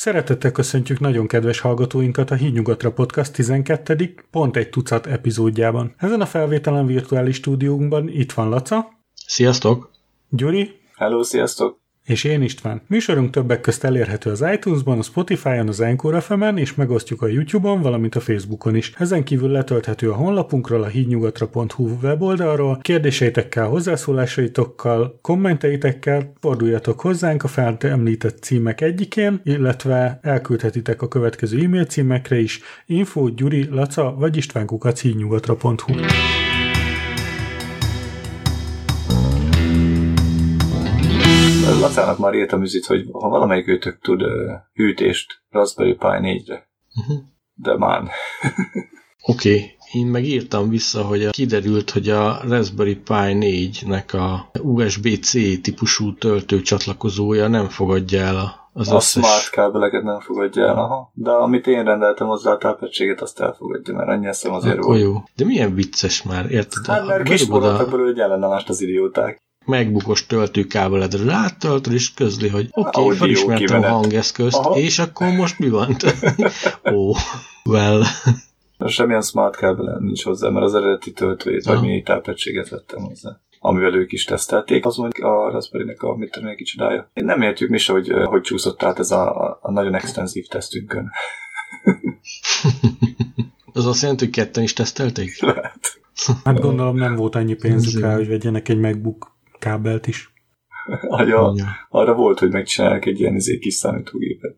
Szeretettel köszöntjük nagyon kedves hallgatóinkat a Hídnyugatra Podcast 12. pont egy tucat epizódjában. Ezen a felvételen virtuális stúdiónkban itt van Laca. Sziasztok! Gyuri. Hello, sziasztok! És én István. Műsorunk többek közt elérhető az iTunes-ban, a Spotify-on, az Encore fm és megosztjuk a YouTube-on, valamint a Facebookon is. Ezen kívül letölthető a honlapunkról, a hídnyugatra.hu weboldalról, kérdéseitekkel, hozzászólásaitokkal, kommenteitekkel forduljatok hozzánk a felt említett címek egyikén, illetve elküldhetitek a következő e-mail címekre is info, gyuri, laca vagy istvánkukac hídnyugatra.hu. Lacának már írtam üzit, hogy ha valamelyik őtök tud uh, hűtést Raspberry Pi 4-re. Uh-huh. De már. Oké, okay. én meg írtam vissza, hogy kiderült, hogy a Raspberry Pi 4-nek a USB-C típusú töltő csatlakozója nem fogadja el a az a összes... smart kábeleket nem fogadja el, aha. De amit én rendeltem hozzá a tápegységet, azt elfogadja, mert annyi eszem azért Akkor volt. jó. De milyen vicces már, érted? Hát mert kisporoltak belőle egy ellenállást az idióták megbukos töltőkábeledre rátöltöd, és közli, hogy oké, okay, felismertem a hangeszközt, Aha. és akkor most mi van? Ó, oh, well. Semmilyen smart kábel nincs hozzá, mert az eredeti töltőjét, vagy mini tápegységet vettem hozzá amivel ők is tesztelték, az mondjuk a Raspberry-nek a mit tudom, egy csodája. Én nem értjük mi se, hogy hogy csúszott át ez a, a nagyon extenzív tesztünkön. az azt jelenti, hogy ketten is tesztelték? Lehet. Hát gondolom nem volt annyi pénzük rá, hogy vegyenek egy MacBook kábelt is. Arra, arra volt, hogy megcsinálják egy ilyen izé kis számítógépet.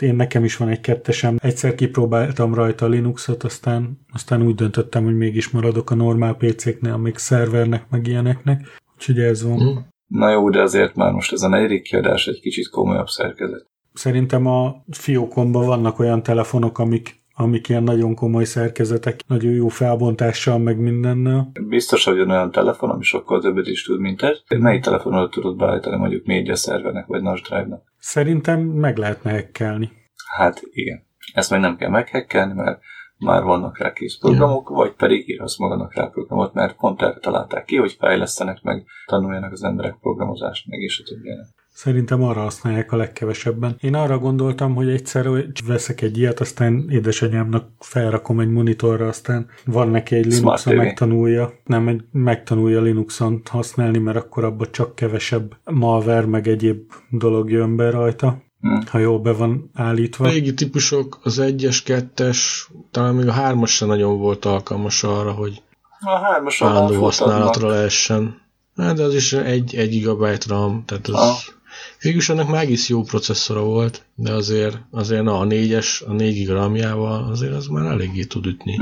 Én nekem is van egy kettesem. Egyszer kipróbáltam rajta a Linuxot, aztán, aztán úgy döntöttem, hogy mégis maradok a normál PC-knél, amik szervernek, meg ilyeneknek. Úgyhogy ez van. Mm. Na jó, de azért már most ez a negyedik kiadás egy kicsit komolyabb szerkezet. Szerintem a fiókomban vannak olyan telefonok, amik amik ilyen nagyon komoly szerkezetek, nagyon jó felbontással, meg mindennel. Biztos, hogy olyan telefon, ami sokkal többet is tud, mint ez. Melyik telefonon tudod beállítani mondjuk média szervernek, vagy NAS drive-nak? Szerintem meg lehetne hekkelni. Hát igen. Ezt meg nem kell meghekkelni, mert már vannak rá kész programok, ja. vagy pedig írhatsz magadnak rá programot, mert pont erre találták ki, hogy fejlesztenek meg, tanuljanak az emberek programozást, meg és a többiek. Szerintem arra használják a legkevesebben. Én arra gondoltam, hogy egyszer veszek egy ilyet, aztán édesanyámnak felrakom egy monitorra, aztán van neki egy linux megtanulja, nem egy, megtanulja Linuxon használni, mert akkor abban csak kevesebb malware, meg egyéb dolog jön be rajta. Hmm. ha jól be van állítva. A régi típusok, az egyes, kettes, talán még a hármas sem nagyon volt alkalmas arra, hogy a hármas állandó használatra lehessen. Hát, de az is egy, egy gigabyte RAM, tehát az... Ah Végülis ennek már egész jó processzora volt, de azért, azért na, a 4-es, a 4 gramjával azért az már eléggé tud ütni.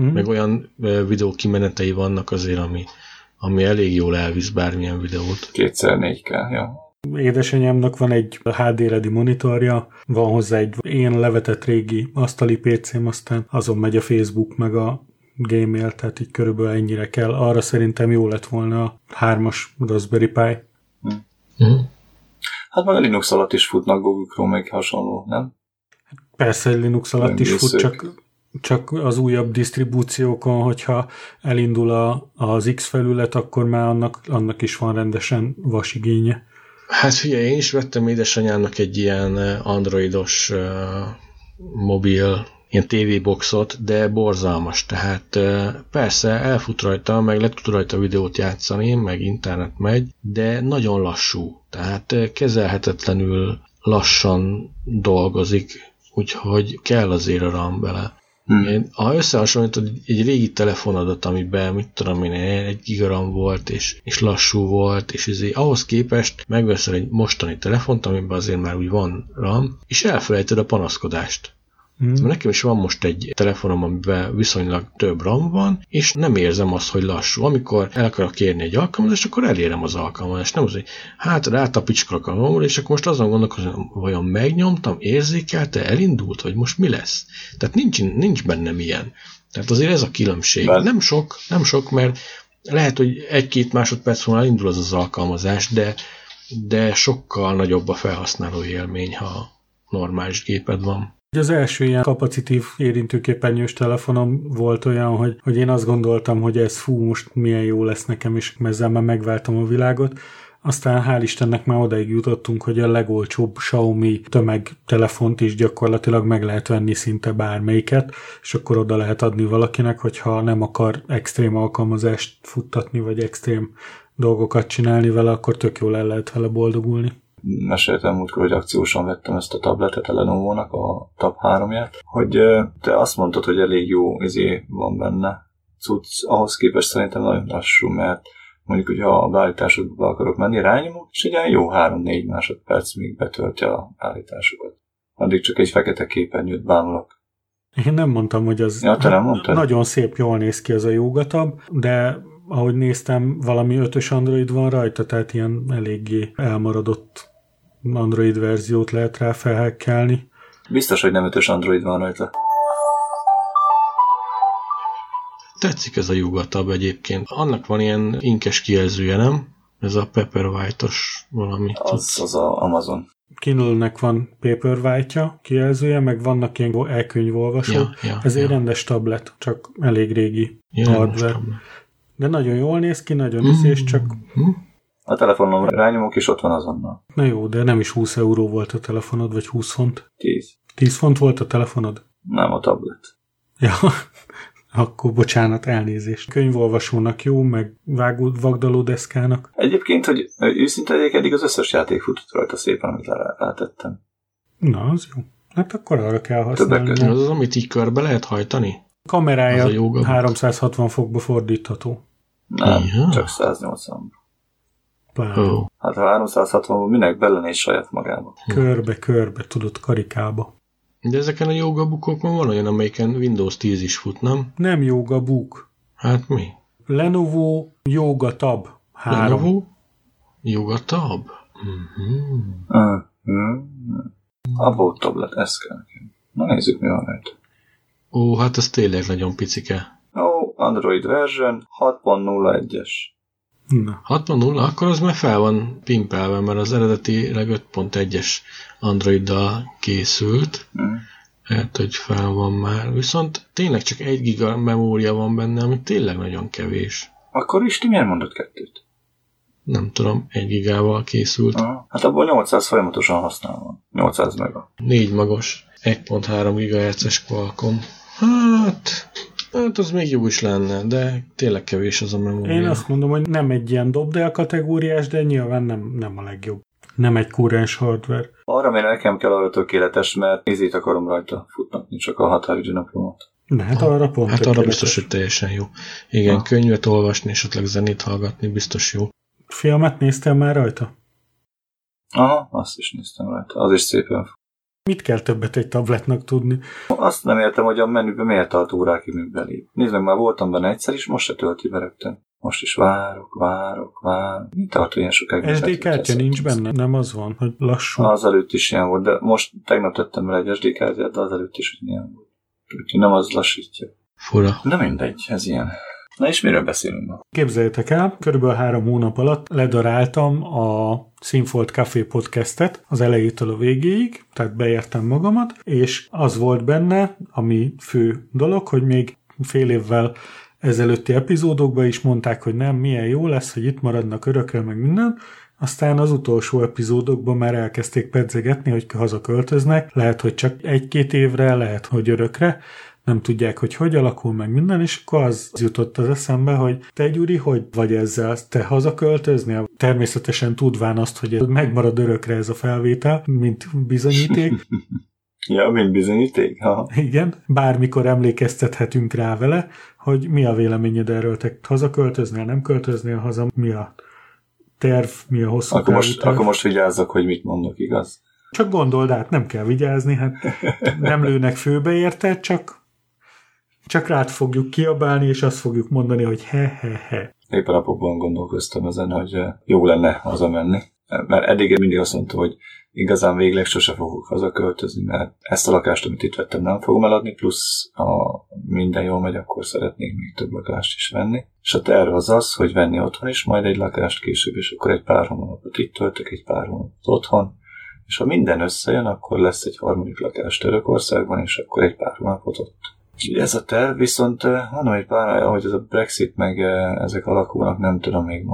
Mm. Meg olyan videó kimenetei vannak azért, ami, ami elég jól elvisz bármilyen videót. Kétszer 4K, jó. Édesanyámnak van egy HD ledi monitorja, van hozzá egy én levetett régi asztali PC-m, aztán azon megy a Facebook meg a Gmail, tehát így körülbelül ennyire kell. Arra szerintem jó lett volna a hármas Raspberry Pi. Mm. Mm. Hát meg a Linux alatt is futnak Google Chrome, meg hasonló, nem? Persze, Linux alatt is fut, csak, csak az újabb disztribúciókon, hogyha elindul a, az X felület, akkor már annak, annak is van rendesen vasigénye. Hát figyelj, én is vettem édesanyámnak egy ilyen androidos uh, mobil ilyen TV-boxot, de borzalmas, tehát persze elfut rajta, meg le tud rajta videót játszani, meg internet megy, de nagyon lassú, tehát kezelhetetlenül lassan dolgozik, úgyhogy kell azért a RAM bele. Hmm. Én, ha összehasonlítod egy régi telefonodat, amiben, mit tudom én, egy gigaram volt, és, és lassú volt, és ezért ahhoz képest megveszel egy mostani telefont, amiben azért már úgy van RAM, és elfelejted a panaszkodást. Mm. Nekem is van most egy telefonom, amiben viszonylag több RAM van, és nem érzem azt, hogy lassú. Amikor el akarok kérni egy alkalmazást, akkor elérem az alkalmazást. Nem az, hogy hát rátapicsolok a rom és akkor most azon gondolkozom, vajon megnyomtam, érzékelte, elindult, vagy most mi lesz? Tehát nincs, nincs bennem ilyen. Tehát azért ez a különbség. Ben. Nem sok, nem sok, mert lehet, hogy egy-két másodperc múlva elindul az az alkalmazás, de, de sokkal nagyobb a felhasználó élmény, ha normális géped van. Az első ilyen kapacitív érintőképernyős telefonom volt olyan, hogy, hogy én azt gondoltam, hogy ez fú, most milyen jó lesz nekem, és ezzel már megváltam a világot. aztán hál' Istennek már odaig jutottunk, hogy a legolcsóbb Xiaomi tömegtelefont is gyakorlatilag meg lehet venni szinte bármelyiket, és akkor oda lehet adni valakinek, hogyha nem akar extrém alkalmazást futtatni, vagy extrém dolgokat csinálni vele, akkor tök jól el lehet vele boldogulni meséltem múltkor, hogy akciósan vettem ezt a tabletet a Lenovo-nak, a Tab 3-ját, hogy te azt mondtad, hogy elég jó izé van benne. Cucc, ahhoz képest szerintem nagyon lassú, mert mondjuk, hogyha a beállításodba akarok menni, rányomok, és egy jó 3-4 másodperc még betöltje a beállításokat. Addig csak egy fekete képernyőt bámulok. Én nem mondtam, hogy az ja, te nem mondtad? nagyon szép, jól néz ki az a jogatab, de ahogy néztem, valami ötös Android van rajta, tehát ilyen eléggé elmaradott Android verziót lehet rá felhekkelni. Biztos, hogy nem ötös Android van rajta. Tetszik ez a Yugatab egyébként. Annak van ilyen inkes kijelzője, nem? Ez a Paperwhite-os valami. Az, az a Amazon. Kindle-nek van Paperwhite-ja kijelzője, meg vannak ilyen elkönyvolvasó. Ja, ja, ez ja. egy rendes tablet, csak elég régi Ja, hardware. De nagyon jól néz ki, nagyon mm. és csak Hm? A telefonom rányomok, és ott van azonnal. na jó, de nem is 20 euró volt a telefonod, vagy 20 font. 10. 10 font volt a telefonod? Nem a tablet. Ja, akkor bocsánát, elnézést. Könyvolvasónak jó, meg vágó, vagdaló deszkának. Egyébként, hogy őszinte legyek, eddig az összes játék futott rajta szépen, amit rá, rátettem. Na, az jó. Hát akkor arra kell Többek használni. között. Az az, amit így körbe lehet hajtani? Kamerája Az a joga. 360 fokba fordítható. Nem, Ja. csak 180. Pláne. Ó. Hát a 360-ban minek belenéz saját magába. Körbe-körbe tudod karikába. De ezeken a jogabukokon van olyan, amelyiken Windows 10 is fut, nem? Nem Yoga Book. Hát mi? Lenovo Yoga Tab 3. Lenovo? Yogatab? Mhm. Uh-huh. About tablet, ez kell nekem. Na nézzük, mi van rajta. Ó, hát ez tényleg nagyon picike. Ó, Android version 6.01-es. Na, 6.0, akkor az már fel van pimpelve, mert az eredetileg 5.1-es Androiddal készült. Mm. Hát, hogy fel van már. Viszont tényleg csak 1 giga memória van benne, ami tényleg nagyon kevés. Akkor Isti miért mondott kettőt? Nem tudom, 1 gigával készült. Aha. Hát abból 800 folyamatosan használva. 800 mega. 4 magos, 1.3 GHz-es Qualcomm. Hát, hát az még jó is lenne, de tényleg kevés az a memória. én azt mondom, hogy nem egy ilyen dobdel kategóriás, de nyilván nem, nem a legjobb. Nem egy kurrens hardware. Arra, mert nekem kell arra tökéletes, mert izét akarom rajta futtatni, csak a határidő napomat. De hát arra pont Hát arra biztos, hogy teljesen jó. Igen, Ah. könyvet olvasni, esetleg zenét hallgatni, biztos jó. Filmet néztél már rajta? Aha, azt is néztem rajta. Az is szépen. Mit kell többet egy tabletnak tudni? Azt nem értem, hogy a menüben miért tart órákig, míg belép. Nézd meg, már voltam benne egyszer is, most se tölti be rögtön. Most is várok, várok, várok. Mi tart ilyen sokáig? SD kártya nincs benne? Nem az van, hogy lassú. Az előtt is ilyen volt, de most tegnap tettem bele egy SD kártyát, de az előtt is ilyen volt. Úgyhogy nem az lassítja. Fura. De mindegy, ez ilyen. Na és miről beszélünk ma? Képzeljétek el, körülbelül három hónap alatt ledaráltam a Színfolt Café podcastet az elejétől a végéig, tehát beértem magamat, és az volt benne, ami fő dolog, hogy még fél évvel ezelőtti epizódokban is mondták, hogy nem, milyen jó lesz, hogy itt maradnak örökre, meg minden, aztán az utolsó epizódokban már elkezdték pedzegetni, hogy hazaköltöznek, lehet, hogy csak egy-két évre, lehet, hogy örökre, nem tudják, hogy hogy alakul meg minden, és akkor az jutott az eszembe, hogy te Gyuri, hogy vagy ezzel, te hazaköltöznél? Természetesen tudván azt, hogy megmarad örökre ez a felvétel, mint bizonyíték. Ja, mint bizonyíték? Ha. Igen, bármikor emlékeztethetünk rá vele, hogy mi a véleményed erről, te hazaköltöznél, nem költöznél haza, mi a terv, mi a hosszú Akkor most, terv. akkor most vigyázzak, hogy mit mondok, igaz? Csak gondold át, nem kell vigyázni, hát nem lőnek főbe érte, csak csak rád fogjuk kiabálni, és azt fogjuk mondani, hogy he-he-he. Éppen napokban gondolkoztam ezen, hogy eh, jó lenne hazamenni. Mert eddig mindig azt mondta, hogy igazán végleg sose fogok hazaköltözni, mert ezt a lakást, amit itt vettem, nem fogom eladni, plusz ha minden jól megy, akkor szeretnék még több lakást is venni. És a terv az az, hogy venni otthon is majd egy lakást később, és akkor egy pár hónapot itt töltök, egy pár hónapot otthon, és ha minden összejön, akkor lesz egy harmadik lakás Törökországban, és akkor egy pár hónapot ott. Ez a terv, viszont mondom, hogy pár, ahogy ez a Brexit meg ezek alakulnak, nem tudom még,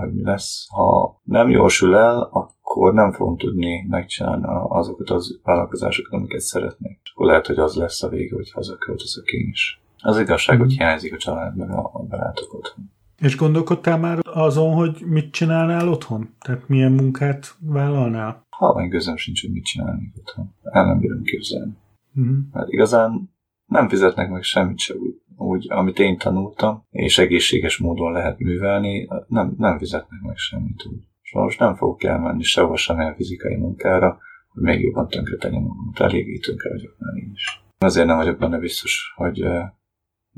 hogy mi lesz. Ha nem jósul el, akkor nem fogom tudni megcsinálni azokat az vállalkozásokat, amiket szeretnék. És akkor lehet, hogy az lesz a vége, hogy hazaköltözök én is. Az igazság, hogy mhm. hiányzik a család meg a, a barátok otthon. És gondolkodtál már azon, hogy mit csinálnál otthon? Tehát milyen munkát vállalnál? Ha meg közöm sincs, hogy mit csinálni otthon. El nem bírom képzelni. Uh-huh. Hát igazán nem fizetnek meg semmit se úgy, úgy, amit én tanultam, és egészséges módon lehet művelni, nem, nem fizetnek meg semmit úgy. És most nem fogok elmenni sehova sem a fizikai munkára, hogy még jobban tönkretenni magamat. Eléggé tönkre vagyok már én is. Azért nem vagyok benne biztos, hogy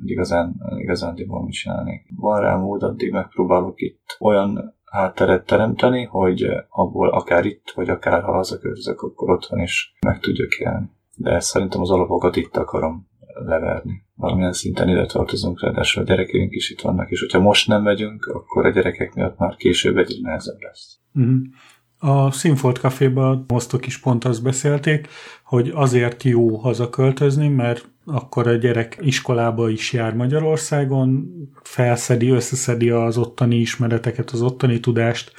hogy igazán, igazán mit csinálnék. Van rá mód, addig megpróbálok itt olyan hátteret teremteni, hogy abból akár itt, vagy akár ha hazaköltözök, akkor otthon is meg tudjak élni. De szerintem az alapokat itt akarom leverni. Valamilyen szinten ide tartozunk, ráadásul a gyerekeink is itt vannak, és hogyha most nem megyünk, akkor a gyerekek miatt már később egyre nehezebb lesz. Uh-huh. A Sinfold Caféban hoztok is pont azt beszélték, hogy azért jó hazaköltözni, mert akkor a gyerek iskolába is jár Magyarországon, felszedi, összeszedi az ottani ismereteket, az ottani tudást,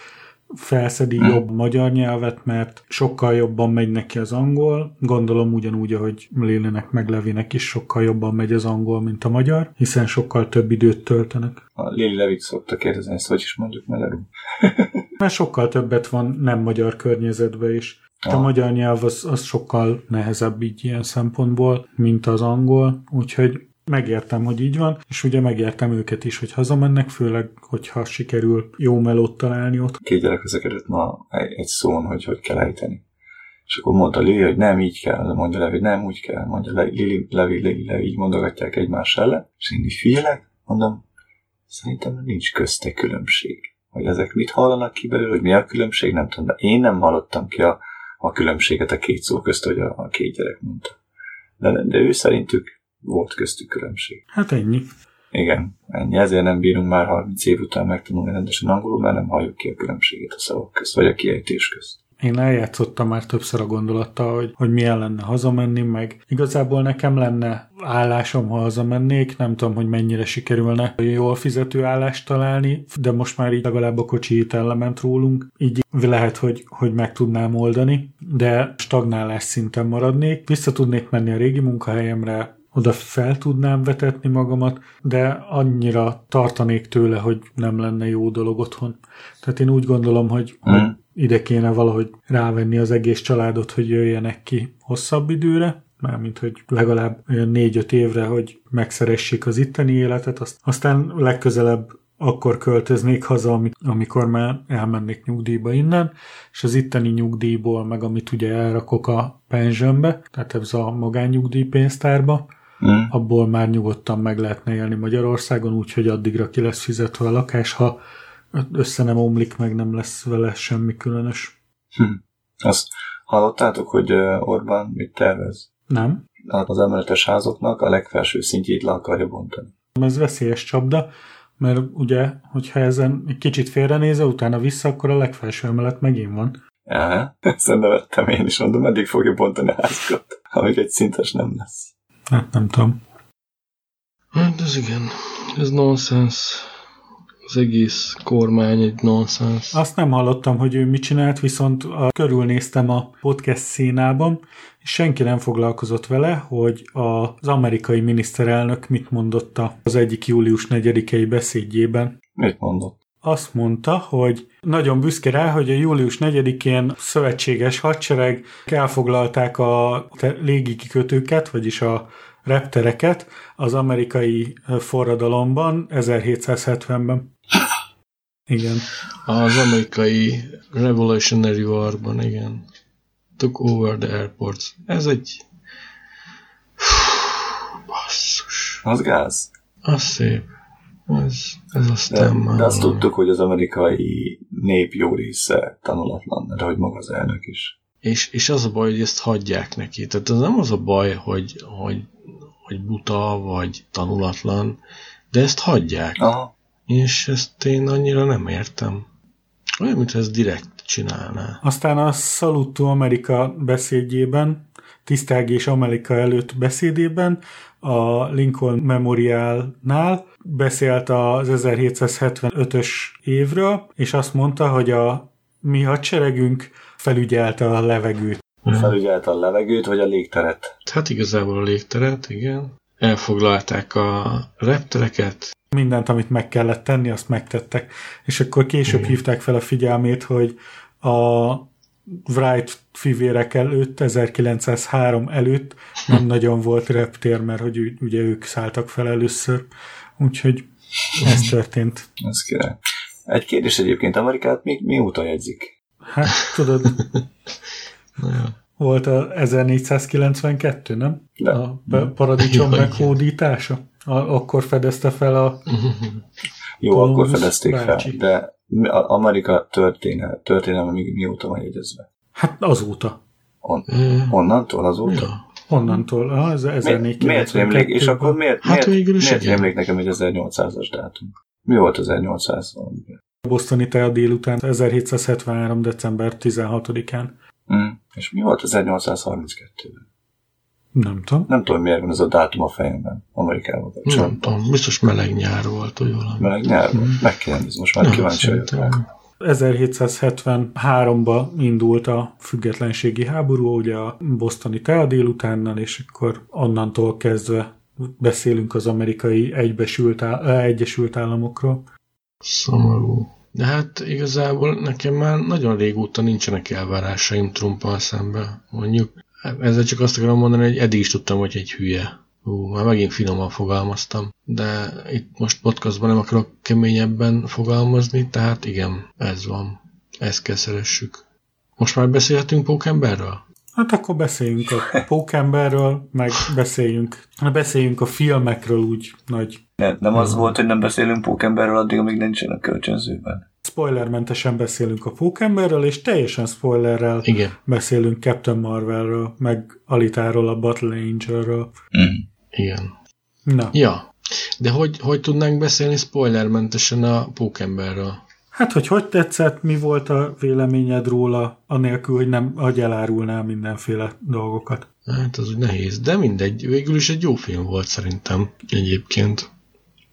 felszedi hmm. jobb magyar nyelvet, mert sokkal jobban megy neki az angol. Gondolom ugyanúgy, ahogy Lélenek meg Levinek is sokkal jobban megy az angol, mint a magyar, hiszen sokkal több időt töltenek. A Lili Levik szokta kérdezni ezt, hogy is mondjuk magyarul. mert sokkal többet van nem magyar környezetben is. A ah. magyar nyelv az, az sokkal nehezebb így ilyen szempontból, mint az angol, úgyhogy megértem, hogy így van, és ugye megértem őket is, hogy hazamennek, főleg, hogyha sikerül jó melót találni ott. Két gyerek ma egy, egy szón, hogy hogy kell ejteni. És akkor mondta Lili, hogy nem így kell, mondja Levi, nem úgy kell, mondja Levi, Levi, Levi, Levi így mondogatják egymás ellen, és én így figyelek, mondom, szerintem nincs közte különbség. Hogy ezek mit hallanak ki belőle, hogy mi a különbség, nem tudom, de én nem hallottam ki a, a különbséget a két szó közt, hogy a, a két gyerek mondta. De, de ő szerintük volt köztük különbség. Hát ennyi. Igen, ennyi. Ezért nem bírunk már 30 év után megtanulni rendesen angolul, mert nem halljuk ki a különbséget a szavak közt, vagy a kiejtés közt. Én eljátszottam már többször a gondolattal, hogy, hogy milyen lenne hazamenni, meg igazából nekem lenne állásom, ha hazamennék, nem tudom, hogy mennyire sikerülne jól fizető állást találni, de most már így legalább a kocsi lement rólunk, így lehet, hogy, hogy meg tudnám oldani, de stagnálás szinten maradnék, vissza tudnék menni a régi munkahelyemre, oda fel tudnám vetetni magamat, de annyira tartanék tőle, hogy nem lenne jó dolog otthon. Tehát én úgy gondolom, hogy, mm. ide kéne valahogy rávenni az egész családot, hogy jöjjenek ki hosszabb időre, mármint, hogy legalább olyan négy-öt évre, hogy megszeressék az itteni életet, aztán legközelebb akkor költöznék haza, amikor már elmennék nyugdíjba innen, és az itteni nyugdíjból, meg amit ugye elrakok a pensionbe, tehát ez a magánnyugdíjpénztárba, mm. abból már nyugodtan meg lehetne élni Magyarországon, úgyhogy addigra ki lesz fizetve a lakás, ha össze nem omlik, meg nem lesz vele semmi különös. Hm. Azt hallottátok, hogy Orbán mit tervez? Nem. Az emeletes házoknak a legfelső szintjét le akarja bontani. Ez veszélyes csapda, mert ugye, hogyha ezen egy kicsit félrenézel, utána vissza, akkor a legfelső emelet megint van. Ja, ezt vettem én is, mondom, meddig fogja bontani a házakat, amíg egy szintes nem lesz. Hát nem tudom. Hát ez igen, ez nonsens. Az egész kormány egy nonsens. Azt nem hallottam, hogy ő mit csinált, viszont a, körülnéztem a podcast színában, és senki nem foglalkozott vele, hogy az amerikai miniszterelnök mit mondott az egyik július 4-i beszédjében. Mit mondott? Azt mondta, hogy nagyon büszke rá, hogy a július 4-én szövetséges hadsereg elfoglalták a légikikötőket, vagyis a reptereket az amerikai forradalomban 1770-ben. Igen. Az amerikai Revolutionary War-ban, igen. Took over the airports. Ez egy... Basszus. Az gáz. Az szép. Ez, ez aztán de, de azt tudtuk, hogy az amerikai nép jó része tanulatlan, de hogy maga az elnök is. És, és az a baj, hogy ezt hagyják neki. Tehát az nem az a baj, hogy, hogy, hogy buta, vagy tanulatlan, de ezt hagyják. Aha. És ezt én annyira nem értem. Olyan, mintha ez direkt csinálná. Aztán a Salute Amerika beszédjében, tisztelgés és Amerika előtt beszédében a Lincoln Memorialnál beszélt az 1775-ös évről, és azt mondta, hogy a mi hadseregünk felügyelte a levegőt. Felügyelte a levegőt, vagy a légteret? Hát igazából a légteret, igen. Elfoglalták a reptereket. Mindent, amit meg kellett tenni, azt megtettek. És akkor később igen. hívták fel a figyelmét, hogy a Wright fivérek előtt, 1903 előtt nem nagyon volt reptér, mert hogy ugye ők szálltak fel először. Úgyhogy ez történt. Ez király. Egy kérdés egyébként, Amerikát mi, mióta jegyzik? Hát tudod, volt a 1492, nem? De. A paradicsom meghódítása. A, akkor fedezte fel a Jó, Columbus akkor fedezték bácsi. fel, de Amerika történelme, történelme mi, mióta van jegyezve? Hát azóta. On, onnantól azóta? Ja. Onnantól, az 1492. Miért rémlik, és akkor miért, hát miért, miért rémlik nekem egy 1800-as dátum? Mi volt 1800 A Bostoni tea délután 1773. december 16-án. Mm. És mi volt 1832-ben? Nem tudom. Nem tudom, miért van ez a dátum a fejemben Amerikában. Nem tudom, biztos meleg nyár volt, vagy valami. Meleg nyár volt? Mm. Meg kell most már kíváncsi vagyok rá. 1773-ba indult a függetlenségi háború, ugye a bosztoni tea délutánnal, és akkor onnantól kezdve beszélünk az amerikai egybesült áll- Egyesült Államokról. Szomorú. De hát igazából nekem már nagyon régóta nincsenek elvárásaim Trumpal szemben. Mondjuk ezzel csak azt akarom mondani, hogy eddig is tudtam, hogy egy hülye. Hú, már megint finoman fogalmaztam. De itt most podcastban nem akarok keményebben fogalmazni, tehát igen, ez van. Ezt kell szeressük. Most már beszélhetünk Pókemberről? Hát akkor beszéljünk a Pókemberről, meg beszéljünk, beszéljünk a filmekről úgy nagy. Nem, nem az volt, hogy nem beszélünk Pókemberről addig, amíg nincsen a kölcsönzőben. Spoilermentesen beszélünk a Pókemberről, és teljesen spoilerrel Igen. beszélünk Captain Marvelről, meg Alitáról, a Battle Angelről. Mm. Igen. Na. Ja, de hogy, hogy tudnánk beszélni spoilermentesen a Pókemberről? Hát, hogy hogy tetszett, mi volt a véleményed róla, anélkül, hogy nem, hogy elárulnál mindenféle dolgokat. Hát az úgy nehéz, de mindegy, végül is egy jó film volt szerintem egyébként.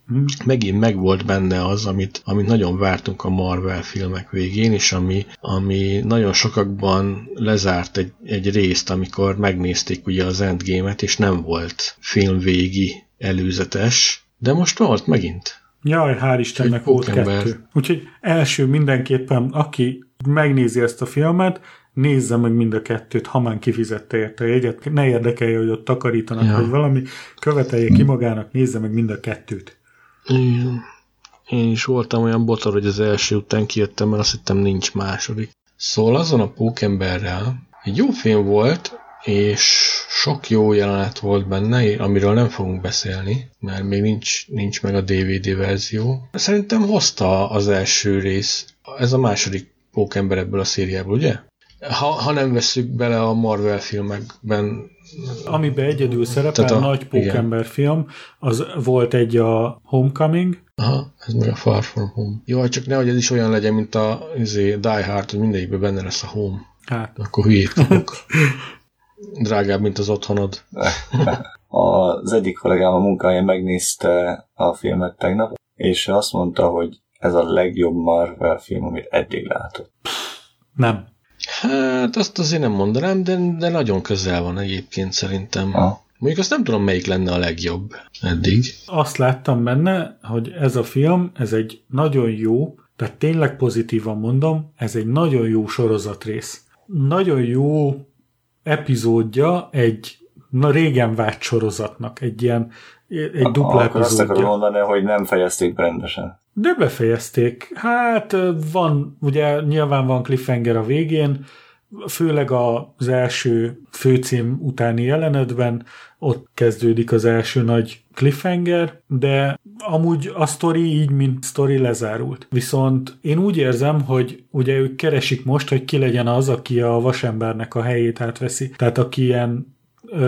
Hmm. Megint megvolt benne az, amit, amit nagyon vártunk a Marvel filmek végén, és ami, ami nagyon sokakban lezárt egy, egy részt, amikor megnézték ugye az Endgame-et, és nem volt filmvégi előzetes, de most volt megint. Jaj, hál' Istennek volt kettő. Úgyhogy első mindenképpen, aki megnézi ezt a filmet, nézze meg mind a kettőt, ha már kifizette érte a jegyet, ne érdekelje, hogy ott takarítanak, ja. vagy valami, követelje ki magának, nézze meg mind a kettőt. Igen. Én is voltam olyan botor, hogy az első után kijöttem, mert azt hittem nincs második. Szóval azon a pókemberrel egy jó film volt, és sok jó jelenet volt benne, amiről nem fogunk beszélni, mert még nincs, nincs meg a DVD verzió. Szerintem hozta az első rész, ez a második pókember ebből a szériából, ugye? Ha, ha nem veszük bele a Marvel filmekben Amiben egyedül szerepel Tehát a, nagy pókember film, az volt egy a Homecoming. Aha, ez meg a Far From Home. Jó, csak nehogy ez is olyan legyen, mint a izé, Die Hard, hogy mindegyikben benne lesz a Home. Hát. Akkor hülyét kapok. Drágább, mint az otthonod. az egyik kollégám a munkáján megnézte a filmet tegnap, és azt mondta, hogy ez a legjobb Marvel film, amit eddig látott. Nem. Hát azt azért nem mondanám, de, de nagyon közel van egyébként szerintem. Ha. Mondjuk azt nem tudom, melyik lenne a legjobb eddig. Azt láttam benne, hogy ez a film, ez egy nagyon jó, tehát tényleg pozitívan mondom, ez egy nagyon jó sorozatrész. Nagyon jó epizódja egy na régen várt sorozatnak, egy ilyen egy dupla Akkor azt akarom mondani, hogy nem fejezték rendesen. De befejezték. Hát van, ugye nyilván van cliffhanger a végén, főleg az első főcím utáni jelenetben, ott kezdődik az első nagy cliffhanger, de amúgy a sztori így, mint sztori lezárult. Viszont én úgy érzem, hogy ugye ők keresik most, hogy ki legyen az, aki a vasembernek a helyét átveszi. Tehát aki ilyen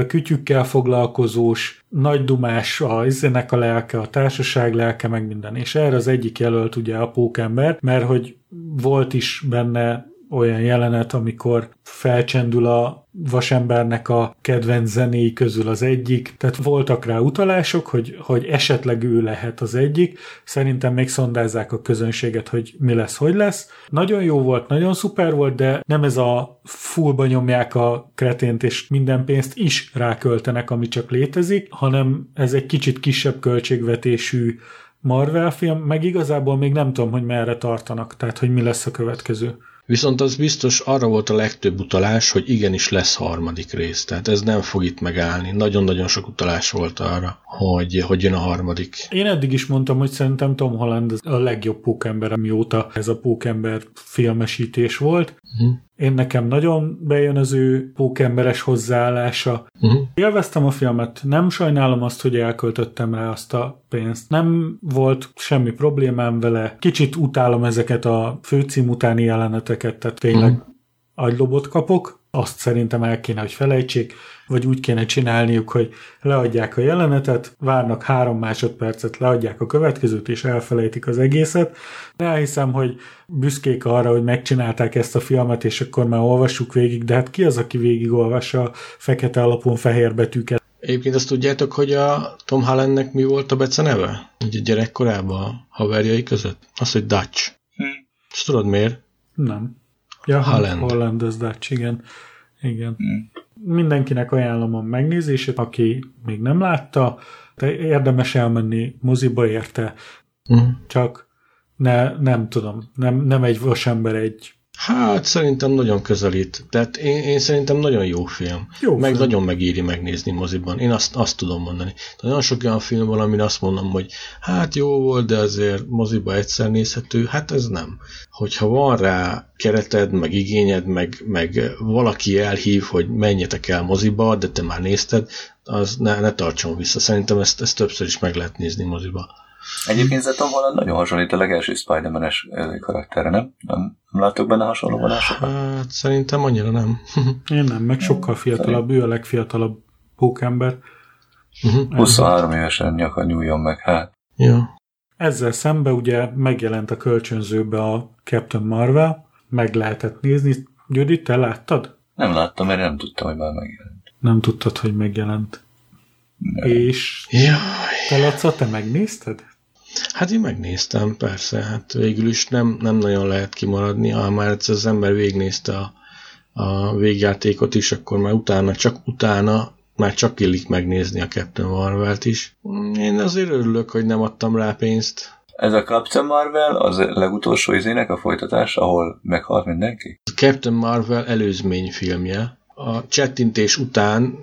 kütyükkel foglalkozós, nagy dumás a izének a lelke, a társaság lelke, meg minden. És erre az egyik jelölt ugye a pókember, mert hogy volt is benne olyan jelenet, amikor felcsendül a vasembernek a kedvenc zenéi közül az egyik, tehát voltak rá utalások, hogy, hogy esetleg ő lehet az egyik, szerintem még szondázzák a közönséget, hogy mi lesz, hogy lesz. Nagyon jó volt, nagyon szuper volt, de nem ez a fullba nyomják a kretént, és minden pénzt is ráköltenek, ami csak létezik, hanem ez egy kicsit kisebb költségvetésű Marvel film, meg igazából még nem tudom, hogy merre tartanak, tehát hogy mi lesz a következő. Viszont az biztos arra volt a legtöbb utalás, hogy igenis lesz harmadik rész. Tehát ez nem fog itt megállni. Nagyon-nagyon sok utalás volt arra, hogy, hogy jön a harmadik. Én eddig is mondtam, hogy szerintem Tom Holland a legjobb pókember, amióta ez a pókember filmesítés volt. Uh-huh. Én nekem nagyon bejön az ő pókemberes hozzáállása. Uh-huh. Élveztem a filmet, nem sajnálom azt, hogy elköltöttem rá azt a pénzt. Nem volt semmi problémám vele. Kicsit utálom ezeket a főcím utáni jeleneteket, tehát tényleg uh-huh. agylobot kapok. Azt szerintem el kéne, hogy felejtsék vagy úgy kéne csinálniuk, hogy leadják a jelenetet, várnak három másodpercet, leadják a következőt, és elfelejtik az egészet. De elhiszem, hogy büszkék arra, hogy megcsinálták ezt a filmet, és akkor már olvassuk végig, de hát ki az, aki végigolvassa a fekete alapon fehér betűket? Egyébként azt tudjátok, hogy a Tom Hollandnek mi volt a beceneve? Ugye gyerekkorában a haverjai között? Az, hogy Dutch. Hm. Ezt tudod miért? Nem. Ja, Holland. Holland az Dutch, igen. Igen. Hm mindenkinek ajánlom a megnézését, aki még nem látta, de érdemes elmenni moziba érte, uh-huh. csak ne, nem tudom, nem, nem egy vasember egy Hát szerintem nagyon közelít. Tehát én, én szerintem nagyon jó film. Jó Meg film. nagyon megéri megnézni moziban. Én azt, azt tudom mondani. De nagyon sok olyan film van, amin azt mondom, hogy hát jó volt, de azért moziba egyszer nézhető. Hát ez nem. Hogyha van rá kereted, meg igényed, meg, meg valaki elhív, hogy menjetek el moziba, de te már nézted, az ne, ne tartson vissza. Szerintem ezt, ezt többször is meg lehet nézni moziba. Egyébként ez Tom Holland nagyon hasonlít a legelső Spider-Man-es karakterre, nem? nem? Nem látok benne hasonló vonásokat? Hát szerintem annyira nem. Én nem, meg sokkal fiatalabb, ő a legfiatalabb pókember. 23 évesen nyaka nyúljon meg, hát. Ja. Ezzel szembe ugye megjelent a kölcsönzőbe a Captain Marvel, meg lehetett nézni. Gyuri, te láttad? Nem láttam, mert nem tudtam, hogy már megjelent. Nem tudtad, hogy megjelent. És Jaj. te Laca, te megnézted? Hát én megnéztem, persze, hát végül is nem, nem nagyon lehet kimaradni, ha már egyszer az ember végignézte a, a végjátékot is, akkor már utána, csak utána már csak illik megnézni a Captain Marvel-t is. Én azért örülök, hogy nem adtam rá pénzt. Ez a Captain Marvel az legutolsó izének a folytatás, ahol meghalt mindenki? A Captain Marvel előzmény filmje a csettintés után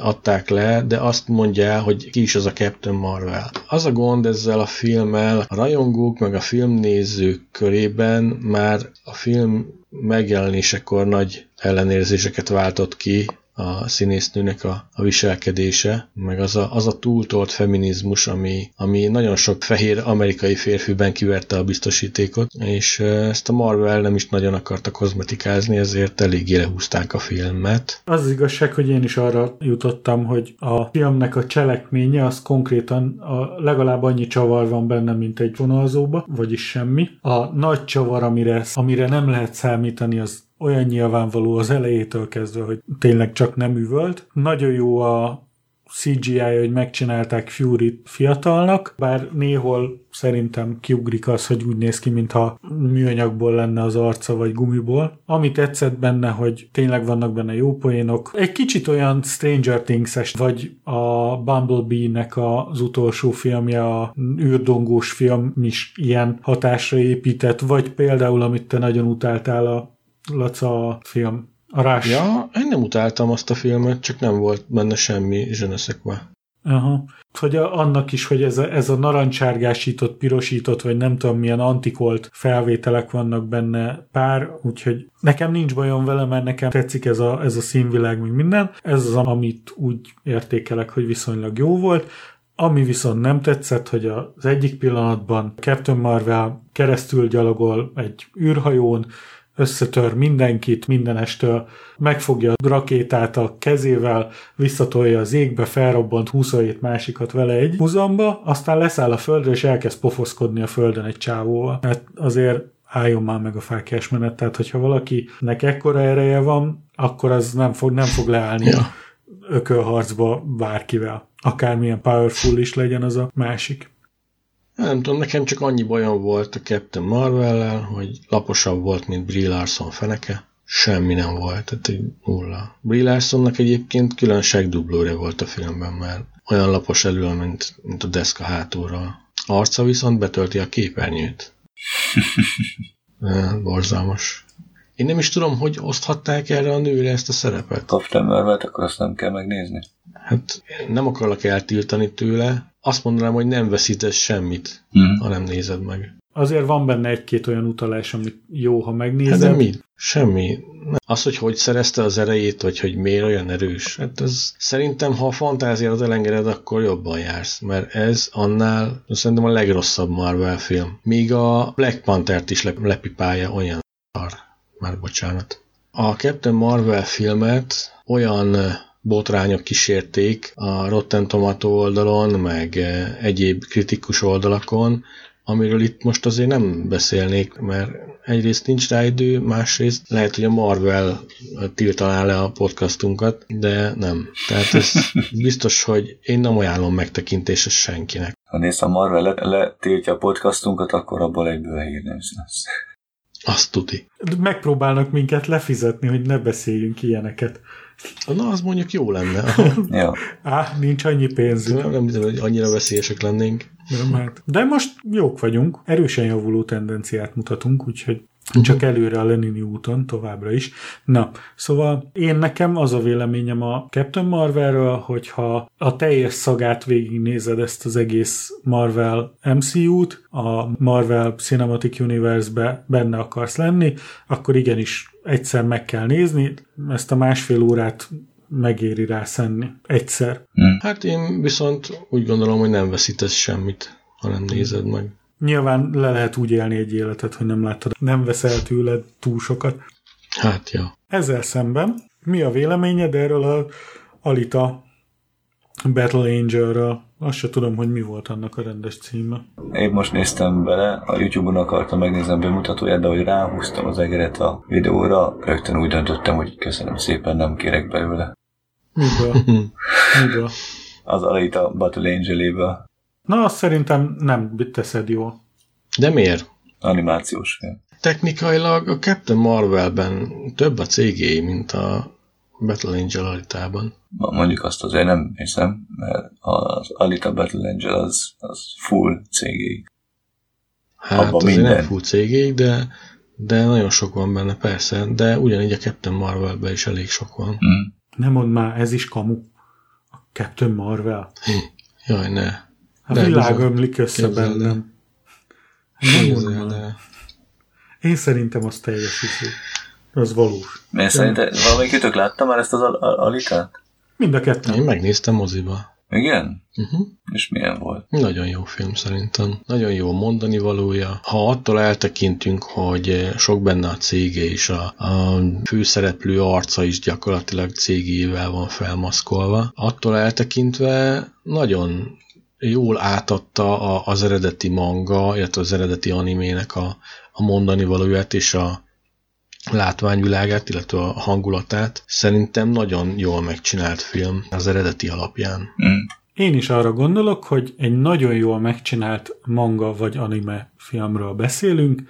adták le, de azt mondja, hogy ki is az a Captain Marvel. Az a gond ezzel a filmmel, a rajongók meg a filmnézők körében már a film megjelenésekor nagy ellenérzéseket váltott ki, a színésznőnek a, a viselkedése, meg az a, az a túltolt feminizmus, ami, ami nagyon sok fehér amerikai férfiben kiverte a biztosítékot, és ezt a Marvel nem is nagyon akarta kozmetikázni, ezért eléggé lehúzták a filmet. Az, az igazság, hogy én is arra jutottam, hogy a filmnek a cselekménye az konkrétan a, legalább annyi csavar van benne, mint egy vonalzóba, vagyis semmi. A nagy csavar, amire, amire nem lehet számítani, az olyan nyilvánvaló az elejétől kezdve, hogy tényleg csak nem üvölt. Nagyon jó a CGI, hogy megcsinálták Fury fiatalnak, bár néhol szerintem kiugrik az, hogy úgy néz ki, mintha műanyagból lenne az arca, vagy gumiból. Ami tetszett benne, hogy tényleg vannak benne jó poénok. Egy kicsit olyan Stranger Things-es, vagy a Bumblebee-nek az utolsó filmje, a űrdongós film is ilyen hatásra épített, vagy például, amit te nagyon utáltál, a Laca a film. A rás. Ja, én nem utáltam azt a filmet, csak nem volt benne semmi zsönöszekve. Aha. Hogy a, annak is, hogy ez a, ez a narancsárgásított, pirosított, vagy nem tudom milyen antikolt felvételek vannak benne pár, úgyhogy nekem nincs bajom vele, mert nekem tetszik ez a, ez a színvilág, mint minden. Ez az, amit úgy értékelek, hogy viszonylag jó volt. Ami viszont nem tetszett, hogy az egyik pillanatban Captain Marvel keresztül gyalogol egy űrhajón, összetör mindenkit mindenestől, megfogja a rakétát a kezével, visszatolja az égbe, felrobbant 27 másikat vele egy húzamba, aztán leszáll a földre, és elkezd pofoszkodni a földön egy csávóval. Mert azért álljon már meg a fákjás menet, tehát hogyha valakinek ekkora ereje van, akkor az nem fog, nem fog leállni ja. ökölharcba bárkivel. Akármilyen powerful is legyen az a másik. Nem tudom, nekem csak annyi bajom volt a Captain Marvel-lel, hogy laposabb volt, mint Brie Larson feneke. Semmi nem volt, tehát egy nulla. Brie Larsonnak egyébként különöség dublóra volt a filmben, mert olyan lapos elől, mint, mint a deszka hátulról. Arca viszont betölti a képernyőt. Borzalmas. Én nem is tudom, hogy oszthatták erre a nőre ezt a szerepet. Kaptam Marvelt, akkor azt nem kell megnézni. Hát nem akarlak eltiltani tőle. Azt mondanám, hogy nem veszítesz semmit, mm. ha nem nézed meg. Azért van benne egy-két olyan utalás, amit jó, ha megnézed. Hát de mi? Semmi. Az, hogy hogy szerezte az erejét, vagy hogy miért olyan erős, hát ez szerintem, ha a fantáziát elengeded, akkor jobban jársz, mert ez annál szerintem a legrosszabb Marvel film. Míg a Black Panther-t is lepipálja olyan szar. Már bocsánat. A Captain Marvel filmet olyan botrányok kísérték a Rotten Tomato oldalon, meg egyéb kritikus oldalakon, amiről itt most azért nem beszélnék, mert egyrészt nincs rá idő, másrészt lehet, hogy a Marvel tiltaná le a podcastunkat, de nem. Tehát ez biztos, hogy én nem ajánlom megtekintésre senkinek. Ha nézd, a Marvel letiltja a podcastunkat, akkor abból egyből hír nem lesz. Azt tuti. Megpróbálnak minket lefizetni, hogy ne beszéljünk ilyeneket. Na, az mondjuk jó lenne. ja. Á, nincs annyi pénzünk. Nem, nem hiszem, hogy annyira veszélyesek lennénk. Nem, hát. De most jók vagyunk, erősen javuló tendenciát mutatunk, úgyhogy csak előre a Lenini úton továbbra is. Na, szóval én nekem az a véleményem a Captain Marvelről, hogyha a teljes szagát végignézed ezt az egész Marvel MCU-t, a Marvel Cinematic Universe-be benne akarsz lenni, akkor igenis egyszer meg kell nézni, ezt a másfél órát megéri rá szenni. Egyszer. Hát én viszont úgy gondolom, hogy nem veszítesz semmit, ha nem nézed meg. Nyilván le lehet úgy élni egy életet, hogy nem láttad, nem veszel tőled túl sokat. Hát, ja. Ezzel szemben, mi a véleményed erről a Alita Battle Angel-ről? Azt se tudom, hogy mi volt annak a rendes címe. Én most néztem bele, a YouTube-on akartam megnézni a bemutatóját, de hogy ráhúztam az egeret a videóra, rögtön úgy döntöttem, hogy köszönöm szépen, nem kérek belőle. Miből? Miből? Az Alita Battle Angel-éből. Na, azt szerintem nem teszed jól. De miért? Animációs film. Technikailag a Captain Marvelben több a cégé, mint a Battle Angel Alitában. Mondjuk azt azért nem hiszem, mert az Alita Battle Angel az, az full cégé. Hát Abba azért minden. nem full cégé, de, de nagyon sok van benne, persze, de ugyanígy a Captain Marvelben is elég sok van. Mm. Nem mond már, ez is kamu. A Captain Marvel. Jaj, ne. A de világ ömlik össze bennem. Nem. Én szerintem az teljes hisző. Az valós. Mert szerintem valamelyikőtök látta már ezt az al- al- alikát? Mind a ketten. Én megnéztem moziba. Igen? Uh-huh. És milyen volt? Nagyon jó film szerintem. Nagyon jó mondani valója. Ha attól eltekintünk, hogy sok benne a cége és a, a főszereplő arca is gyakorlatilag cégével van felmaszkolva, attól eltekintve nagyon jól átadta a, az eredeti manga, illetve az eredeti animének a, a mondani valóját és a látványvilágát, illetve a hangulatát. Szerintem nagyon jól megcsinált film az eredeti alapján. Mm. Én is arra gondolok, hogy egy nagyon jól megcsinált manga vagy anime filmről beszélünk,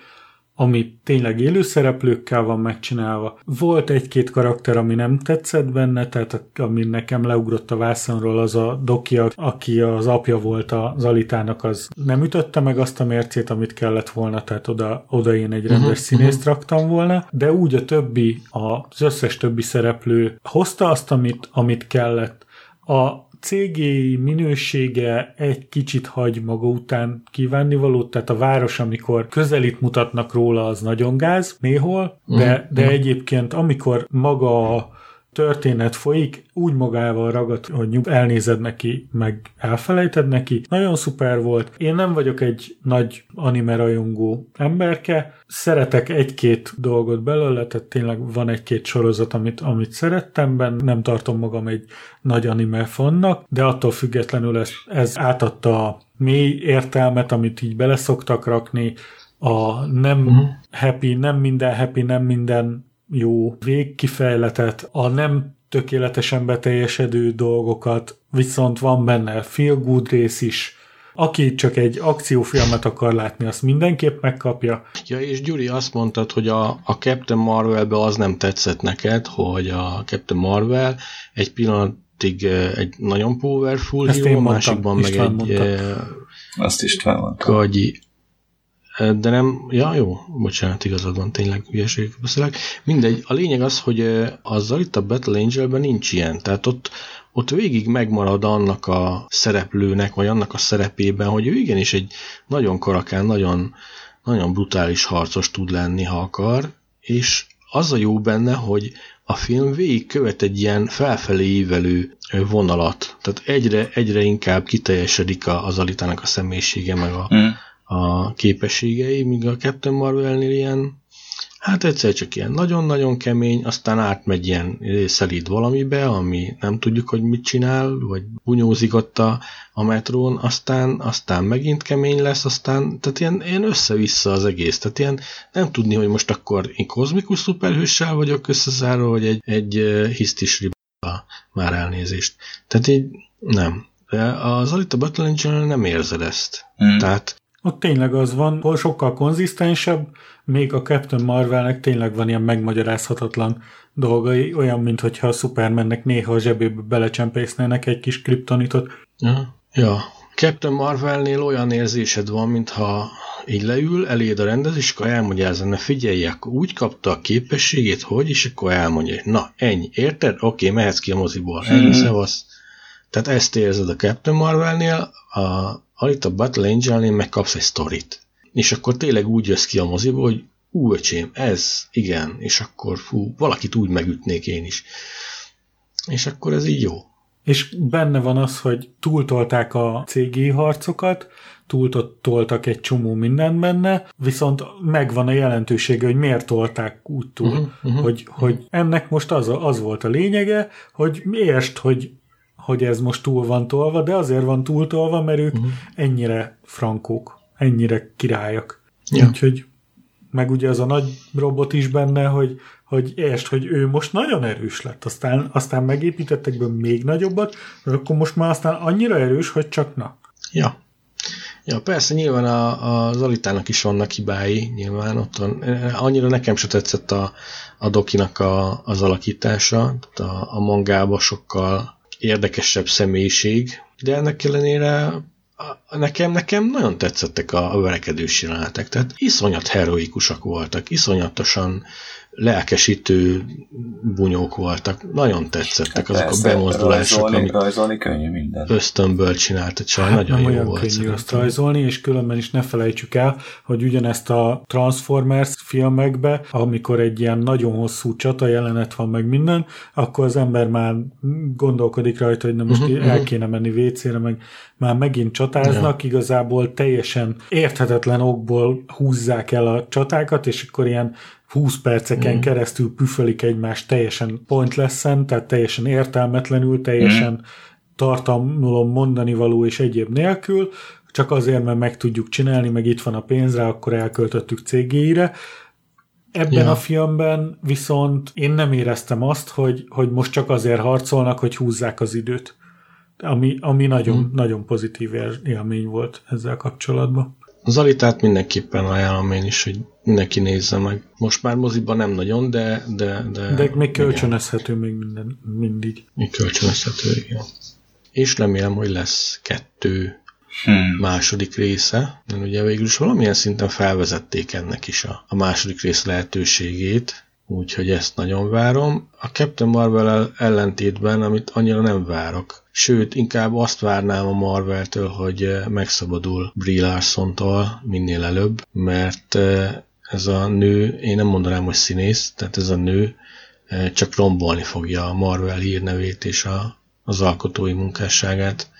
ami tényleg élőszereplőkkel van megcsinálva. Volt egy-két karakter, ami nem tetszett benne, tehát ami nekem leugrott a vászonról, az a Doki, aki az apja volt az Alitának, az nem ütötte meg azt a mércét, amit kellett volna, tehát oda, oda én egy rendes uh-huh, színészt uh-huh. raktam volna, de úgy a többi, az összes többi szereplő hozta azt, amit, amit kellett. A cégé minősége egy kicsit hagy maga után kívánni valót, tehát a város, amikor közelít mutatnak róla, az nagyon gáz néhol, de, de mhm. egyébként amikor maga történet folyik, úgy magával ragad, hogy elnézed neki, meg elfelejted neki. Nagyon szuper volt. Én nem vagyok egy nagy anime rajongó emberke, szeretek egy-két dolgot belőle, tehát tényleg van egy-két sorozat, amit, amit szerettem benne, nem tartom magam egy nagy anime fannak, de attól függetlenül ez, ez átadta a mély értelmet, amit így beleszoktak rakni, a nem uh-huh. happy, nem minden happy, nem minden jó végkifejletet, a nem tökéletesen beteljesedő dolgokat, viszont van benne feel good rész is, aki csak egy akciófilmet akar látni, azt mindenképp megkapja. Ja, és Gyuri azt mondtad, hogy a, a Captain Marvelbe az nem tetszett neked, hogy a Captain Marvel egy pillanatig egy nagyon powerful Ezt híró, másikban meg egy mondta. Azt István mondta. Kagyi. De nem, ja jó, bocsánat, igazad van, tényleg hülyeségek beszélek. Mindegy, a lényeg az, hogy azzal itt a Battle Angelben nincs ilyen, tehát ott, ott végig megmarad annak a szereplőnek, vagy annak a szerepében, hogy ő igenis egy nagyon karakán, nagyon, nagyon brutális harcos tud lenni, ha akar, és az a jó benne, hogy a film végig követ egy ilyen felfelé ívelő vonalat. Tehát egyre, egyre inkább kiteljesedik az Alitának a személyisége, meg a, mm. A képességei, míg a Captain Marvelnél ilyen Hát egyszer csak ilyen nagyon-nagyon kemény, aztán átmegy ilyen szelíd valamibe, ami nem tudjuk, hogy mit csinál, vagy bunyózik ott a, a metrón, aztán, aztán megint kemény lesz, aztán, tehát ilyen, ilyen össze-vissza az egész. Tehát ilyen nem tudni, hogy most akkor én kozmikus szuperhőssel vagyok összezárva, vagy egy, egy hisztis riba már elnézést. Tehát így nem. De az Alita Battle Angel nem érzed ezt. Mm. Tehát ott tényleg az van, hol sokkal konzisztensebb, még a Captain Marvelnek tényleg van ilyen megmagyarázhatatlan dolgai, olyan, mint hogyha a Supermannek néha a zsebébe belecsempésznének egy kis kriptonitot. Ja. ja. Captain Marvelnél olyan érzésed van, mintha így leül, eléd a rendezés, akkor elmagyarázza, na figyelj, akkor úgy kapta a képességét, hogy, és akkor elmondja, na ennyi, érted? Oké, okay, mehetsz ki a moziból, ennyi, hmm. szevasz. Tehát ezt érzed a Captain Marvelnél, a, itt a Battle Angelnél megkapsz egy sztorit és akkor tényleg úgy jössz ki a moziból, hogy ú, öcsém, ez, igen, és akkor fú, valakit úgy megütnék én is. És akkor ez így jó. És benne van az, hogy túltolták a CG harcokat, túltoltak egy csomó mindent benne, viszont megvan a jelentősége, hogy miért tolták úgy túl. Uh-huh, uh-huh, hogy, uh-huh. hogy ennek most az, a, az volt a lényege, hogy értsd, hogy hogy ez most túl van tolva, de azért van túltolva, mert ők uh-huh. ennyire frankók ennyire királyok. Ja. Úgyhogy meg ugye az a nagy robot is benne, hogy, hogy értsd, hogy ő most nagyon erős lett, aztán, aztán megépítettek be még nagyobbat, akkor most már aztán annyira erős, hogy csak na. Ja. Ja, persze, nyilván a, a Zolitának is vannak hibái, nyilván ott van. Annyira nekem se tetszett a, a Dokinak a, az alakítása, tehát a, a mangába sokkal érdekesebb személyiség, de ennek ellenére nekem, nekem nagyon tetszettek a, a verekedős jelenetek, tehát iszonyat heroikusak voltak, iszonyatosan lelkesítő bunyók voltak, nagyon tetszettek azok Persze, a bemozdulások, rajzolni, amik rajzolni könnyű minden. ösztönből csinált, csak hát nagyon nem jó volt. könnyű szerintem. azt rajzolni, és különben is ne felejtsük el, hogy ugyanezt a Transformers filmekbe, amikor egy ilyen nagyon hosszú csata jelenet van meg minden, akkor az ember már gondolkodik rajta, hogy na most uh-huh, el kéne menni WC-re, meg már megint csatáznak, ja. igazából teljesen érthetetlen okból húzzák el a csatákat, és akkor ilyen 20 perceken mm. keresztül püfölik egymást teljesen pointless-en, tehát teljesen értelmetlenül, teljesen mm. tartalmulom mondani való és egyéb nélkül, csak azért, mert meg tudjuk csinálni, meg itt van a pénz rá, akkor elköltöttük cégére. Ebben ja. a filmben viszont én nem éreztem azt, hogy, hogy most csak azért harcolnak, hogy húzzák az időt. Ami, ami nagyon, mm. nagyon pozitív élmény volt ezzel kapcsolatban. Az Alitát mindenképpen ajánlom én is, hogy mindenki nézze meg. Most már moziban nem nagyon, de... De, de, de még kölcsönözhető igen. még minden, mindig. Még kölcsönözhető, igen. És remélem, hogy lesz kettő hmm. második része, mert ugye végül is valamilyen szinten felvezették ennek is a, a második rész lehetőségét, úgyhogy ezt nagyon várom. A Captain Marvel ellentétben, amit annyira nem várok, sőt, inkább azt várnám a Marvel-től, hogy eh, megszabadul Brie Larson-tól minél előbb, mert eh, ez a nő, én nem mondanám, hogy színész, tehát ez a nő eh, csak rombolni fogja a Marvel hírnevét és a, az alkotói munkásságát,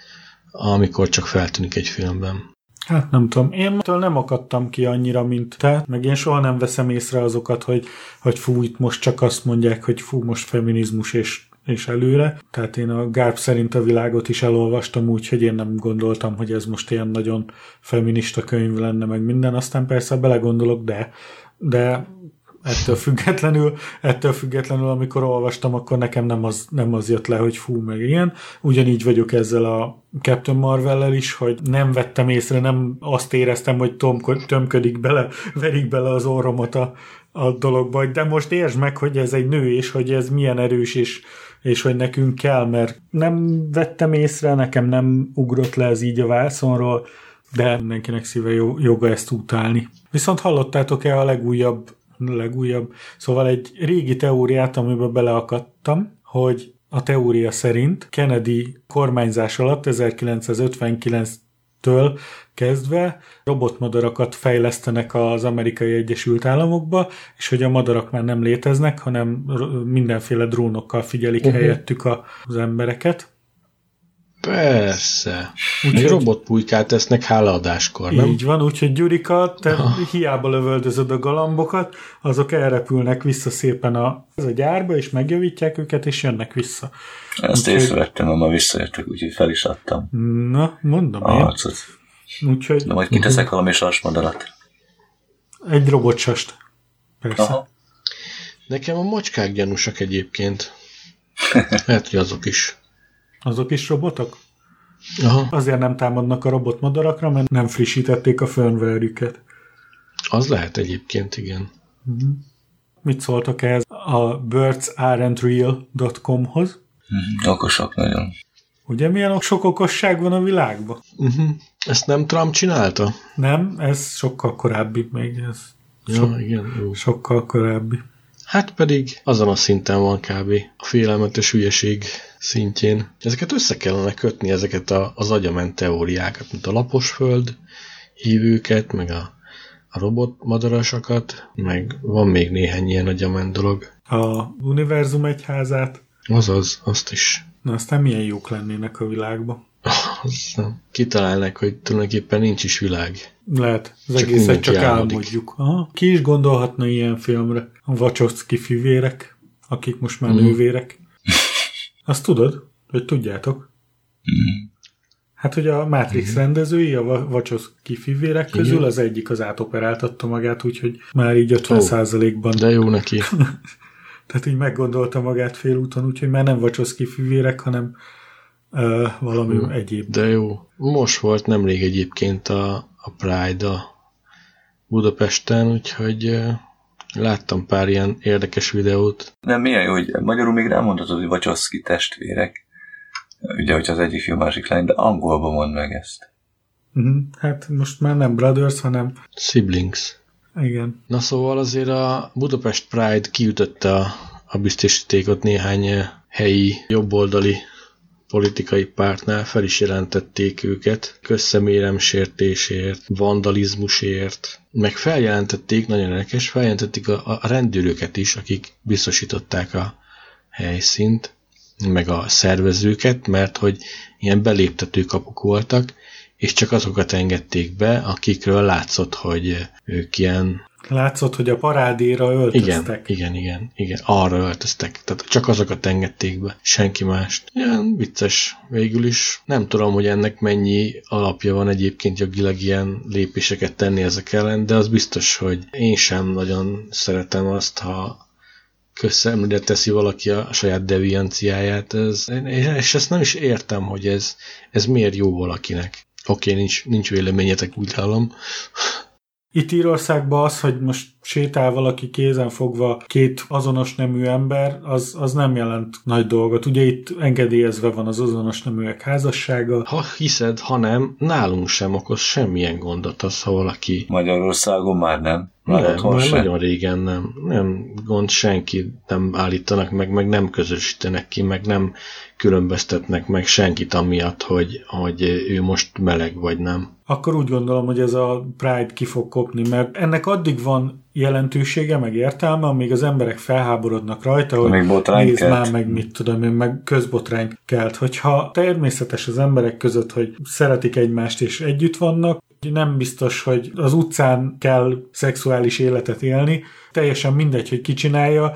amikor csak feltűnik egy filmben. Hát nem tudom, én nem akadtam ki annyira, mint te, meg én soha nem veszem észre azokat, hogy, hogy fú, itt most csak azt mondják, hogy fú, most feminizmus, és és előre. Tehát én a Gárp szerint a világot is elolvastam úgy, hogy én nem gondoltam, hogy ez most ilyen nagyon feminista könyv lenne, meg minden. Aztán persze belegondolok, de, de ettől függetlenül, ettől függetlenül, amikor olvastam, akkor nekem nem az, nem az jött le, hogy fú, meg ilyen. Ugyanígy vagyok ezzel a Captain Marvel-lel is, hogy nem vettem észre, nem azt éreztem, hogy tomko, tömködik bele, verik bele az orromat a, a dologba, de most értsd meg, hogy ez egy nő, és hogy ez milyen erős, és, és hogy nekünk kell, mert nem vettem észre, nekem nem ugrott le ez így a vászonról, de mindenkinek szíve joga ezt utálni. Viszont hallottátok-e a legújabb legújabb. Szóval egy régi teóriát, amiben beleakadtam, hogy a teória szerint Kennedy kormányzás alatt 1959-től kezdve robotmadarakat fejlesztenek az amerikai Egyesült Államokba, és hogy a madarak már nem léteznek, hanem mindenféle drónokkal figyelik uh-huh. helyettük az embereket. Persze. Úgyhogy robotpulykát tesznek hálaadáskor, nem? Így van, úgyhogy Gyurika, te ah. hiába lövöldözöd a galambokat, azok elrepülnek vissza szépen a, az a gyárba, és megjavítják őket, és jönnek vissza. Ezt úgyhogy... észrevettem, ma visszajöttek, úgyhogy fel is adtam. Na, mondom a én. Harcot. Úgyhogy... De majd kiteszek uh-huh. valami sasmadarat. Egy robotsast. Persze. Aha. Nekem a macskák gyanúsak egyébként. Lehet, hogy azok is. Azok is robotok? Aha. Azért nem támadnak a robotmadarakra, mert nem frissítették a firmware-üket. Az lehet egyébként, igen. Uh-huh. Mit szóltak ez a birdsaren'treal.com-hoz? Uh-huh. Okosak nagyon. Ugye milyen sok okosság van a világban? Uh-huh. Ezt nem Trump csinálta? Nem, ez sokkal korábbi még. Ez ja, sok, igen, jó. Sokkal korábbi. Hát pedig azon a szinten van kb. a félelmetes hülyeség szintjén. Ezeket össze kellene kötni, ezeket a, az agyament teóriákat, mint a laposföld hívőket, meg a, a robotmadarasokat, meg van még néhány ilyen agyament dolog. A univerzum egyházát. Azaz, azt is. Na aztán milyen jók lennének a világban. Kitalálnak, hogy tulajdonképpen nincs is világ. Lehet, az csak egészet csak álmodik. álmodjuk. Aha. Ki is gondolhatna ilyen filmre? A Wachowski fivérek, akik most már mm. nővérek. Azt tudod? Hogy tudjátok? Mm. Hát, hogy a Matrix mm. rendezői, a Wachowski fivérek közül Igen. az egyik az átoperáltatta magát, úgyhogy már így 50%-ban. De jó neki. Tehát így meggondolta magát félúton, úgyhogy már nem Wachowski fivérek, hanem uh, valami hmm. egyéb. De jó. Most volt nemrég egyébként a, a Pride a Budapesten, úgyhogy láttam pár ilyen érdekes videót. Nem, milyen jó, hogy magyarul még nem mondhatod, hogy Wachowski testvérek. Ugye, hogy az egyik fiú, másik lány, de angolban mond meg ezt. Uh-huh. Hát most már nem Brothers, hanem... Siblings. Igen. Na szóval azért a Budapest Pride kiütötte a, a biztosítékot néhány helyi jobboldali politikai pártnál fel is jelentették őket közszemérem sértésért, vandalizmusért, meg feljelentették, nagyon érdekes, feljelentették a, a rendőröket is, akik biztosították a helyszínt, meg a szervezőket, mert hogy ilyen beléptető kapuk voltak, és csak azokat engedték be, akikről látszott, hogy ők ilyen Látszott, hogy a parádéra öltöztek. Igen, igen, igen, igen, arra öltöztek. Tehát csak azokat engedték be, senki mást. Ilyen vicces végül is. Nem tudom, hogy ennek mennyi alapja van egyébként jogilag ilyen lépéseket tenni ezek ellen, de az biztos, hogy én sem nagyon szeretem azt, ha közszemlére teszi valaki a saját devianciáját, ez, és ezt nem is értem, hogy ez, ez miért jó valakinek. Oké, okay, nincs, nincs véleményetek, úgy hallom. Itt Írországban az, hogy most sétál valaki kézen fogva két azonos nemű ember, az, az nem jelent nagy dolgot. Ugye itt engedélyezve van az azonos neműek házassága. Ha hiszed, ha nem, nálunk sem okoz semmilyen gondot az, ha valaki... Magyarországon már nem. Már nem, már sem. nagyon régen nem. Nem gond senki nem állítanak meg, meg nem közösítenek ki, meg nem különböztetnek meg senkit amiatt, hogy, hogy ő most meleg vagy nem. Akkor úgy gondolom, hogy ez a Pride ki fog kopni, mert ennek addig van jelentősége, meg értelme, amíg az emberek felháborodnak rajta, hogy nézd már meg mit tudom én, meg közbotrány kelt. Hogyha természetes az emberek között, hogy szeretik egymást és együtt vannak, nem biztos, hogy az utcán kell szexuális életet élni, teljesen mindegy, hogy ki csinálja,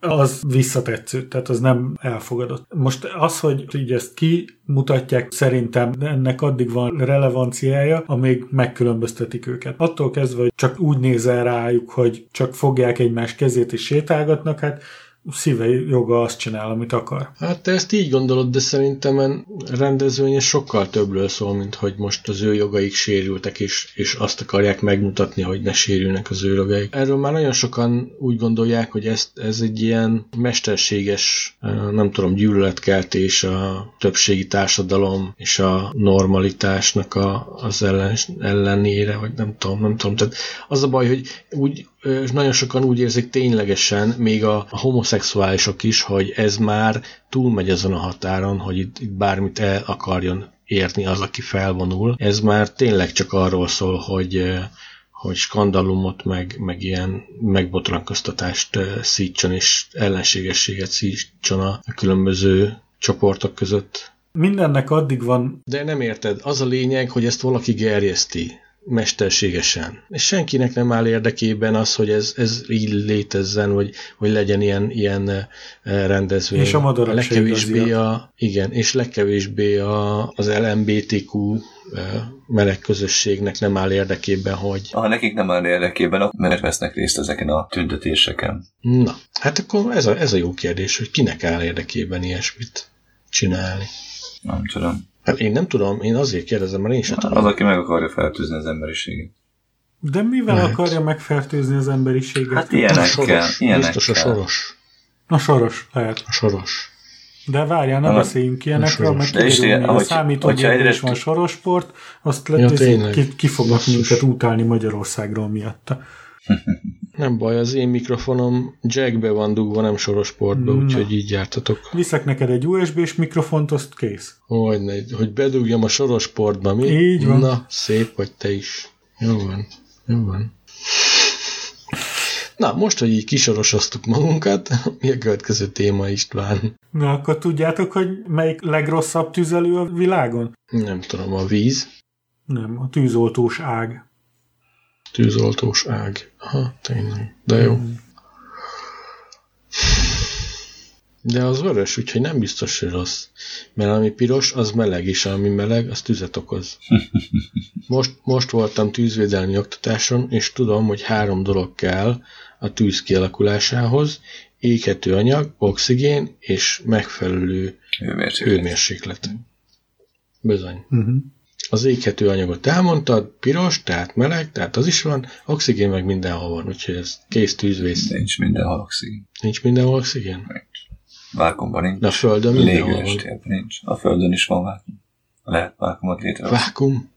az visszatetsző, tehát az nem elfogadott. Most az, hogy így ezt kimutatják, szerintem ennek addig van relevanciája, amíg megkülönböztetik őket. Attól kezdve, hogy csak úgy nézel rájuk, hogy csak fogják egymás kezét és sétálgatnak, hát szíve joga azt csinál, amit akar. Hát te ezt így gondolod, de szerintem a rendezvénye sokkal többről szól, mint hogy most az ő jogaik sérültek, és, és azt akarják megmutatni, hogy ne sérülnek az ő jogaik. Erről már nagyon sokan úgy gondolják, hogy ez, ez egy ilyen mesterséges, nem tudom, gyűlöletkeltés a többségi társadalom és a normalitásnak a, az ellen, ellenére, vagy nem tudom, nem tudom. Tehát az a baj, hogy úgy nagyon sokan úgy érzik ténylegesen, még a, a homoszexuálisok is, hogy ez már túlmegy ezen a határon, hogy itt, itt bármit el akarjon érni az, aki felvonul. Ez már tényleg csak arról szól, hogy hogy skandalumot, meg, meg ilyen megbotrankoztatást szítson, és ellenségességet szítson a különböző csoportok között. Mindennek addig van... De nem érted, az a lényeg, hogy ezt valaki gerjeszti mesterségesen. És senkinek nem áll érdekében az, hogy ez, ez így létezzen, vagy, hogy legyen ilyen, ilyen eh, rendezvény. És a a legkevésbé a, igen, és legkevésbé a, az LMBTQ eh, meleg közösségnek nem áll érdekében, hogy... Ha nekik nem áll érdekében, mert vesznek részt ezeken a tüntetéseken. Na, hát akkor ez a, ez a jó kérdés, hogy kinek áll érdekében ilyesmit csinálni. Nem tudom. Hát én nem tudom, én azért kérdezem, mert én sem tudom. Az, aki meg akarja fertőzni az emberiséget. De mivel Lehet. akarja megfertőzni az emberiséget? Hát ilyenekkel. A ilyenekkel. Biztos a soros. A soros, lehet. A soros. De várjál, ne beszéljünk ilyenekről, mert kiderül, a számítógépben is van sorosport, azt Ja, ja, ki, ki fognak minket utálni Magyarországról miatta. Nem baj, az én mikrofonom jackbe van dugva, nem sorosportba, Na. úgyhogy így jártatok. Viszek neked egy USB-s mikrofont, azt kész. Hogy, ne, hogy bedugjam a sorosportba, mi? Így van. Na, szép vagy te is. Jó van, jó van. Na, most, hogy így kisorosoztuk magunkat, mi a következő téma István? Na, akkor tudjátok, hogy melyik legrosszabb tüzelő a világon? Nem tudom, a víz, Nem, a tűzoltós ág. Tűzoltós ág. Aha, tényleg. De jó. De az vörös, úgyhogy nem biztos, hogy rossz. Mert ami piros, az meleg, és ami meleg, az tüzet okoz. Most, most voltam tűzvédelmi oktatáson, és tudom, hogy három dolog kell a tűz kialakulásához. Éghető anyag, oxigén és megfelelő Hőmérséklet. hőmérséklet. Bizony. Uh-huh. Az éghető anyagot elmondtad, piros, tehát meleg, tehát az is van, oxigén meg mindenhol van, úgyhogy ez kész tűzvész. Nincs mindenhol oxigén. Nincs mindenhol oxigén? Vákumban nincs. De a Földön mindenhol van. Nincs. A Földön is van vákum. Lehet vákumot létrehozni. Vákum.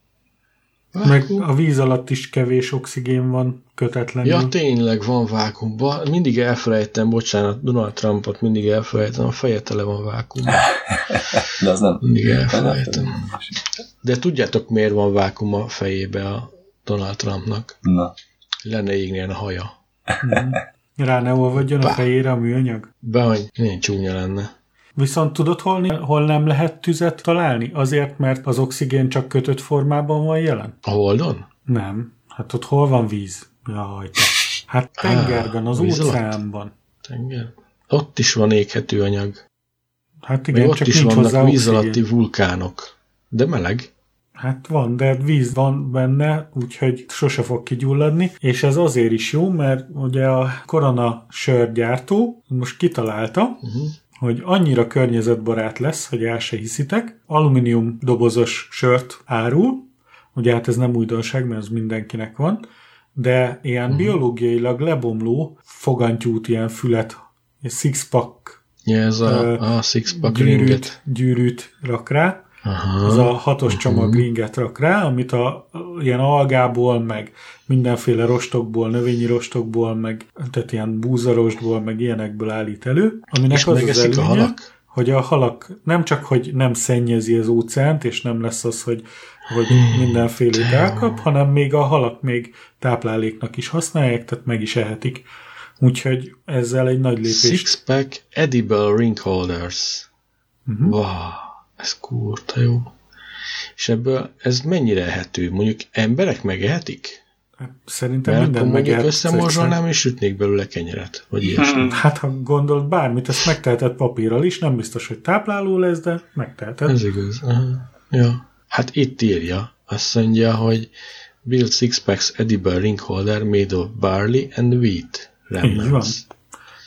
Meg a víz alatt is kevés oxigén van kötetlenül. Ja, tényleg van vákum. Ba, mindig elfelejtem, bocsánat, Donald Trumpot mindig elfelejtem, a feje tele van vákum. De az nem... Mindig elfelejtem. De tudjátok, miért van vákum a fejébe a Donald Trumpnak? Na, Lenne égnél a haja. Mhm. Rá ne olvadjon a Bá. fejére a műanyag. Be, hogy milyen csúnya lenne. Viszont tudod, hol, hol nem lehet tüzet találni? Azért, mert az oxigén csak kötött formában van jelen? A Holdon? Nem. Hát ott hol van víz? Jaj, te. Hát tengerben, az alatt? óceánban. Tenger. Ott is van éghető anyag. Hát Még igen, ott csak is nincs vannak víz oxigén. alatti vulkánok. De meleg. Hát van, de víz van benne, úgyhogy sose fog kigyulladni, és ez azért is jó, mert ugye a korona sörgyártó most kitalálta, Uh-huh. Hogy annyira környezetbarát lesz, hogy el se hiszitek, alumínium dobozos sört árul, ugye hát ez nem újdonság, mert ez mindenkinek van, de ilyen Mhm. biológiailag lebomló fogantyút, ilyen fület, egy six-pack Ja, ez a, a six-pack gyűrűt, gyűrűt rak rá, Aha. az a hatos csomag ringet rak rá, amit a, ilyen algából, meg mindenféle rostokból, növényi rostokból, meg tehát ilyen búzarostból, meg ilyenekből állít elő, aminek És az az megeszik a előnye, halak? hogy a halak nem csak, hogy nem szennyezi az óceánt, és nem lesz az, hogy, hogy mindenfélét elkap, hanem még a halak még tápláléknak is használják, tehát meg is ehetik. Úgyhogy ezzel egy nagy lépést. Six-pack edible ring holders. Mhm. Wow, ez kurta jó. És ebből ez mennyire ehető? Mondjuk emberek megehetik? Hát szerintem Mert minden akkor mondjuk megért. összemozsolnám, és sütnék belőle kenyeret. Vagy ilyesmi. Hát ha gondolt bármit, ezt megteheted papírral is, nem biztos, hogy tápláló lesz, de megteheted. Ez igaz. Aha. Ja. Hát itt írja, azt mondja, hogy build six packs edible ring holder made of barley and wheat remnants.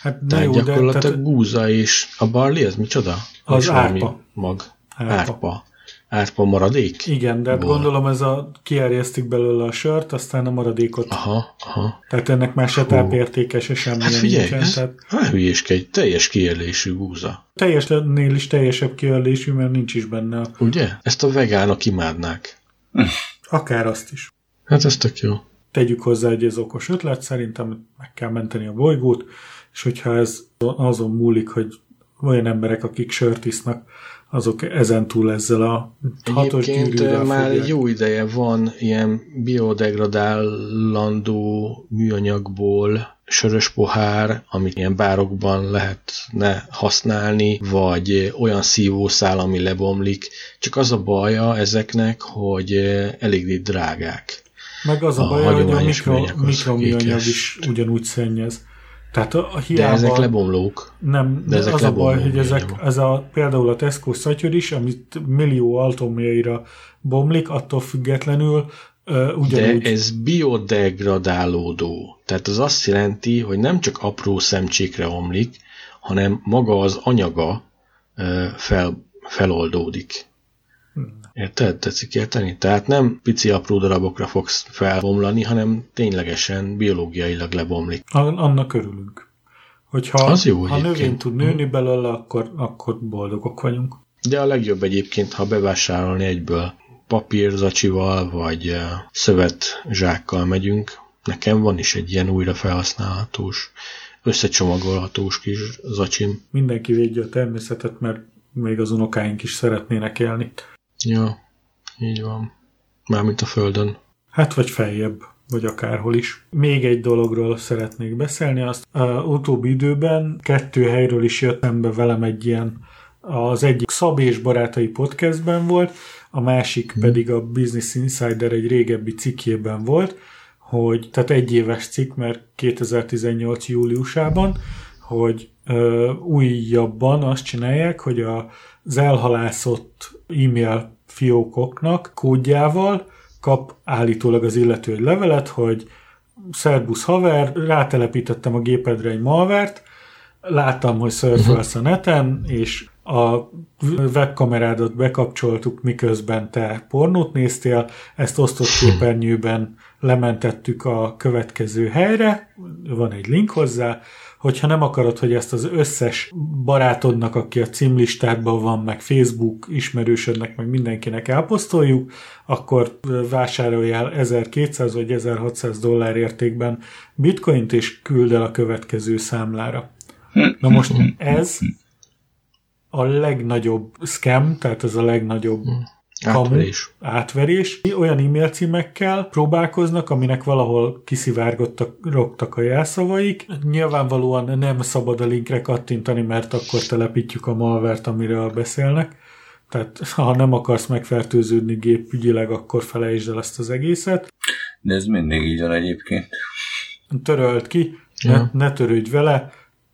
Hát Tehát jó, de gyakorlatilag tehát gúza és a barley, ez micsoda? Az árpa. Mag. Árpa. Árpa. Árpa maradék? igen, de hát gondolom ez a kierjesztik belőle a sört, aztán a maradékot. Aha, aha. Tehát ennek már se tápértéke, se semmilyen Hát figyelj, nincsen. ez Tehát hát hülyéskedj, teljes kiérlésű gúza. teljesnél is teljesebb kiörlésű, mert nincs is benne. a- Ugye? Ezt a vegánok imádnák. Akár azt is. Hát ez tök jó. Tegyük hozzá, hogy ez okos ötlet, szerintem meg kell menteni a bolygót, és hogyha ez azon múlik, hogy olyan emberek, akik sört isznak, azok ezen túl ezzel a hatos Egyébként már fogják. jó ideje van ilyen biodegradálandó műanyagból sörös pohár, amit ilyen bárokban lehetne használni, vagy olyan szívószál, ami lebomlik. Csak az a baja ezeknek, hogy eléggé drágák. Meg az a a baj, hogy a mikro, mikroműanyag is ugyanúgy szennyez. Tehát a, a De hiába... ezek lebomlók. Nem, De de ezek az a baj, hogy ezek, ez a, például a Tesco szatyor is, amit millió atomjaira bomlik, attól függetlenül uh, De ugyanúgy ez biodegradálódó. Tehát az azt jelenti, hogy nem csak apró szemcsékre omlik, hanem maga az anyaga ö, fel, feloldódik. Érted? Tetszik érteni? Tehát nem pici apró darabokra fogsz felbomlani, hanem ténylegesen biológiailag lebomlik. An- annak örülünk. Hogyha Az jó ha növény tud nőni belőle, akkor, akkor boldogok vagyunk. De a legjobb egyébként, ha bevásárolni egyből papírzacsival, vagy ö, szövetzsákkal megyünk. Nekem van is egy ilyen újra felhasználhatós, összecsomagolhatós kis zacsim. Mindenki védje a természetet, mert még az unokáink is szeretnének élni. Ja, így van. Mármint a földön. Hát vagy feljebb, vagy akárhol is. Még egy dologról szeretnék beszélni, azt uh, utóbbi időben kettő helyről is jött szembe velem egy ilyen, az egyik Szab és Barátai podcastben volt, a másik pedig a Business Insider egy régebbi cikkében volt, hogy, tehát egy éves cikk, mert 2018 júliusában, hogy ö, újabban azt csinálják, hogy a, az elhalászott e-mail fiókoknak kódjával kap állítólag az illető egy levelet, hogy Szerbusz haver, rátelepítettem a gépedre egy malvert, láttam, hogy szörfölsz a neten, és a webkamerádat bekapcsoltuk, miközben te pornót néztél, ezt osztott képernyőben lementettük a következő helyre, van egy link hozzá, hogyha nem akarod, hogy ezt az összes barátodnak, aki a címlistádban van, meg Facebook ismerősödnek, meg mindenkinek elposztoljuk, akkor vásároljál 1200 vagy 1600 dollár értékben bitcoint, és küld el a következő számlára. Na most ez a legnagyobb scam, tehát ez a legnagyobb kamu, Átverés. átverés. Olyan e-mail címekkel próbálkoznak, aminek valahol kiszivárgottak rogtak a jelszavaik. Nyilvánvalóan nem szabad a linkre kattintani, mert akkor telepítjük a malvert, amiről beszélnek. Tehát ha nem akarsz megfertőződni gépügyileg, akkor felejtsd el ezt az egészet. De ez mindig így van egyébként. Törölt ki, Ja. ne, ne törődj vele,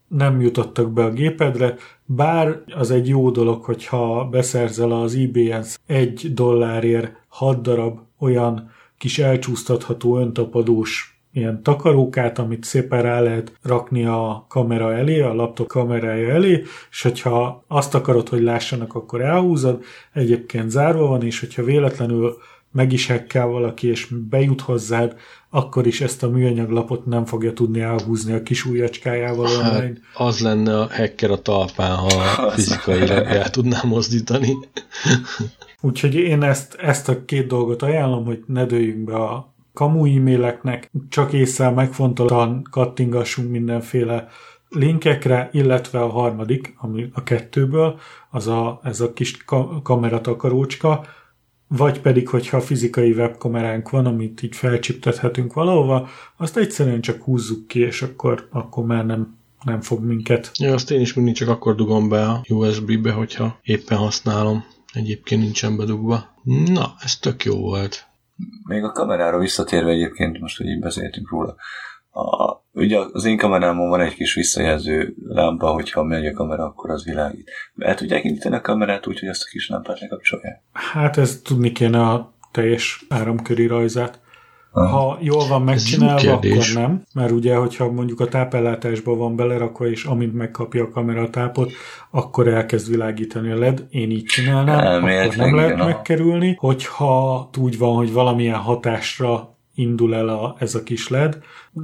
nem jutottak be a gépedre, bár az egy jó dolog, hogyha beszerzel az eBay-en egy dollárért hat darab olyan kis elcsúsztatható öntapadós ilyen takarókát, amit szépen rá lehet rakni a kamera elé, a laptop kamerája elé, és hogyha azt akarod, hogy lássanak, akkor elhúzod, egyébként zárva van, és hogyha véletlenül meg is hekkel valaki, és bejut hozzád, akkor is ezt a műanyag lapot nem fogja tudni elhúzni a kis ujjacskájával Hát, online. az lenne a hacker a talpán, ha fizikailag el tudná mozdítani. Úgyhogy én ezt, ezt a két dolgot ajánlom, hogy ne dőljünk be a kamu e-maileknek, csak észre megfontoltan kattingassunk mindenféle linkekre, illetve a harmadik, ami a kettőből, az a, ez a kis ka- kameratakarócska, vagy pedig, hogyha fizikai webkameránk van, amit így felcsiptethetünk valahova, azt egyszerűen csak húzzuk ki, és akkor, akkor már nem, nem fog minket. Ja, azt én is mindig csak akkor dugom be a USB-be, hogyha éppen használom. Egyébként nincsen bedugva. Na, ez tök jó volt. Még a kamerára visszatérve egyébként, most, hogy így beszéltünk róla, a, ugye az én kamerámon van egy kis visszajelző lámpa, hogyha megy a kamera, akkor az világít. El tudják indítani a kamerát úgy, hogy ezt a kis lámpát lekapcsolják? Hát ez tudni kéne a teljes áramköri rajzát. Ha jól van megcsinálva, akkor nem, mert ugye, hogyha mondjuk a tápellátásba van belerakva, és amint megkapja a kamera a tápot, akkor elkezd világítani a LED. Én így csinálnám, Elméletlen, akkor nem lehet igen, megkerülni. Hogyha úgy van, hogy valamilyen hatásra indul el a, ez a kis LED,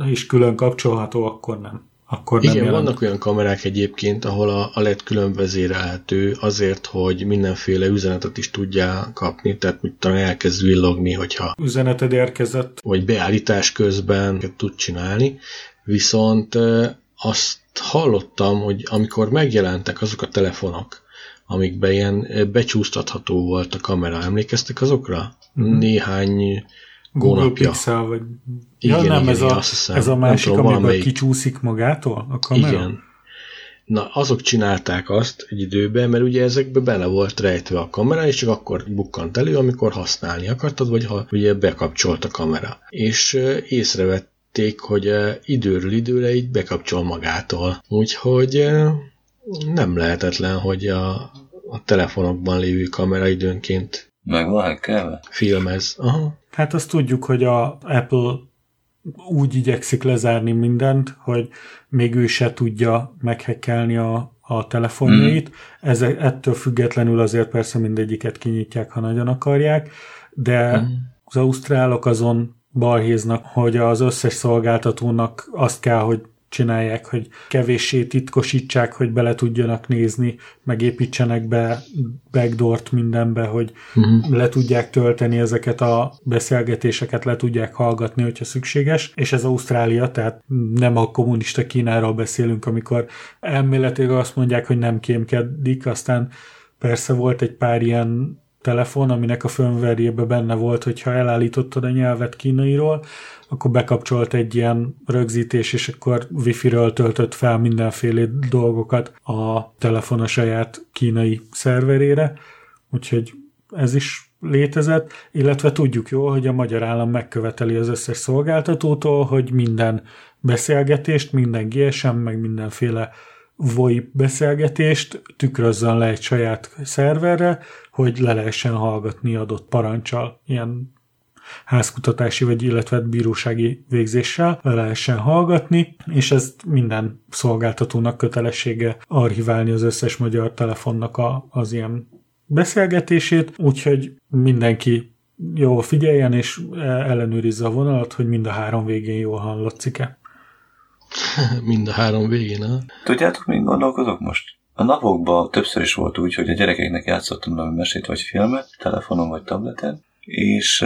és külön kapcsolható, akkor nem akkor nem Igen, jelent. vannak olyan kamerák egyébként, ahol a, a LED külön vezérelhető azért, hogy mindenféle üzenetet is tudja kapni, tehát mit tudom, elkezd villogni, hogyha üzeneted érkezett. Vagy beállítás közben tud csinálni, viszont azt hallottam, hogy amikor megjelentek azok a telefonok, amikben ilyen becsúsztatható volt a kamera, emlékeztek azokra? Mm-hmm. Néhány Google hónapja. Pixel, vagy... Igen, ja, nem, igen, ez, igen, a, ez a másik, tudom, amiben valamelyik... kicsúszik magától a kamera? Igen. Na, azok csinálták azt egy időben, mert ugye ezekbe bele volt rejtve a kamera, és csak akkor bukkant elő, amikor használni akartad, vagy ha ugye bekapcsolt a kamera. És észrevették, hogy időről időre így bekapcsol magától. Úgyhogy nem lehetetlen, hogy a, a telefonokban lévő kamera időnként meg van kell? Filmez. Aha. Hát azt tudjuk, hogy a Apple úgy igyekszik lezárni mindent, hogy még ő se tudja meghekkelni a, a telefonjait. Mm. Ez, ettől függetlenül azért persze mindegyiket kinyitják, ha nagyon akarják, de mm. az ausztrálok azon balhéznak, hogy az összes szolgáltatónak azt kell, hogy csinálják, hogy kevéssé titkosítsák, hogy bele tudjanak nézni, megépítsenek be backdoort mindenbe, hogy uh-huh. le tudják tölteni ezeket a beszélgetéseket, le tudják hallgatni, hogyha szükséges, és ez Ausztrália, tehát nem a kommunista Kínáról beszélünk, amikor elméletileg azt mondják, hogy nem kémkedik, aztán persze volt egy pár ilyen telefon, aminek a firmware benne volt, hogyha elállítottad a nyelvet kínairól, akkor bekapcsolt egy ilyen rögzítés, és akkor wifi-ről töltött fel mindenféle dolgokat a telefon a saját kínai szerverére, úgyhogy ez is létezett, illetve tudjuk jól, hogy a magyar állam megköveteli az összes szolgáltatótól, hogy minden beszélgetést, minden GSM, meg mindenféle VoIP beszélgetést tükrözzön le egy saját szerverre, hogy le lehessen hallgatni adott parancsal. Ilyen házkutatási vagy illetve bírósági végzéssel le lehessen hallgatni, és ezt minden szolgáltatónak kötelessége archiválni az összes magyar telefonnak a, az ilyen beszélgetését, úgyhogy mindenki jól figyeljen, és ellenőrizze a vonalat, hogy mind a három végén jól hallatszik-e. mind a három végén, ha? Tudjátok, még gondolkozok most? A napokban többször is volt úgy, hogy a gyerekeknek játszottam valami mesét vagy filmet, telefonon vagy tableten, és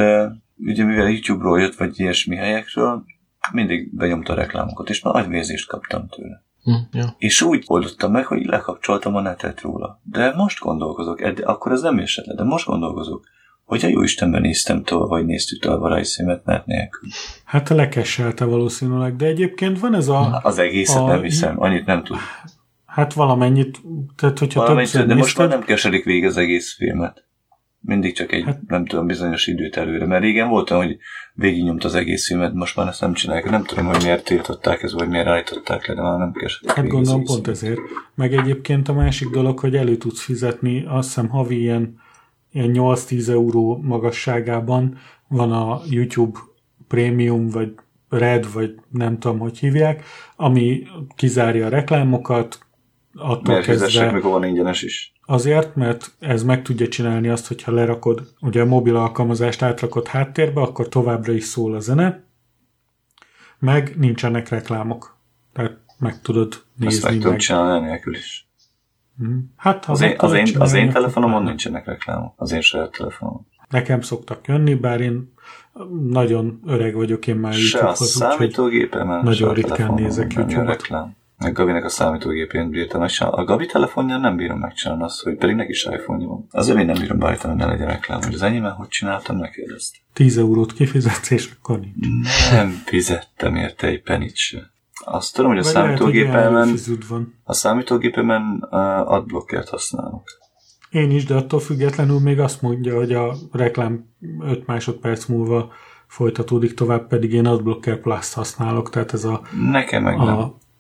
ugye mivel YouTube-ról jött, vagy ilyesmi helyekről, mindig benyomta a reklámokat, és már agyvérzést kaptam tőle. Hm, ja. És úgy oldottam meg, hogy lekapcsoltam a netet róla. De most gondolkozok, edd- akkor ez nem esett le, de most gondolkozok, hogy a jó Istenben néztem tovább, vagy néztük tovább a rajzszímet net nélkül. Hát lekesselte valószínűleg, de egyébként van ez a... Az egészet a... nem hiszem, annyit nem tud. Hát valamennyit, tehát hogyha valamennyit, De nézted... most már nem keserik végig az egész filmet mindig csak egy, hát, nem tudom, bizonyos időt előre. Mert régen volt hogy végignyomta az egész filmet, most már ezt nem csinálják. Nem tudom, hogy miért tiltották ezt, vagy miért állították le, de már nem kell. Hát gondolom pont ezért. Meg egyébként a másik dolog, hogy elő tudsz fizetni, azt hiszem havi ilyen 8-10 euró magasságában van a YouTube Premium, vagy Red, vagy nem tudom, hogy hívják, ami kizárja a reklámokat, attól Miért kezdve... meg van ingyenes is? Azért, mert ez meg tudja csinálni azt, hogyha lerakod, ugye a mobil alkalmazást átrakod háttérbe, akkor továbbra is szól a zene, meg nincsenek reklámok. Tehát meg tudod nézni. Ezt meg tudom csinálni nélkül is. Mhm. Hát, ha az, én, az, én, az én telefonomon nincsenek reklámok. Az én saját telefonom. Nekem szoktak jönni, bár én nagyon öreg vagyok, én már Se a számítógépemen, nagyon ritkán nézek YouTube-ot. Reklám. A Gabinek a számítógépén bírtam megcsinálni. A Gabi telefonján nem bírom megcsinálni azt, hogy pedig neki is iPhone van. Azért én nem bírom beállítani, hogy ne legyen reklám. Hogy az enyémben hogy csináltam, ne kérdezt. 10 eurót kifizetsz, és akkor nincs. Nem fizettem érte egy penit se. Azt tudom, hogy a számítógépemen, a számítógépemen adblockert használok. Én is, de attól függetlenül még azt mondja, hogy a reklám 5 másodperc múlva folytatódik tovább, pedig én Adblocker Plus használok, tehát ez a... Nekem meg a,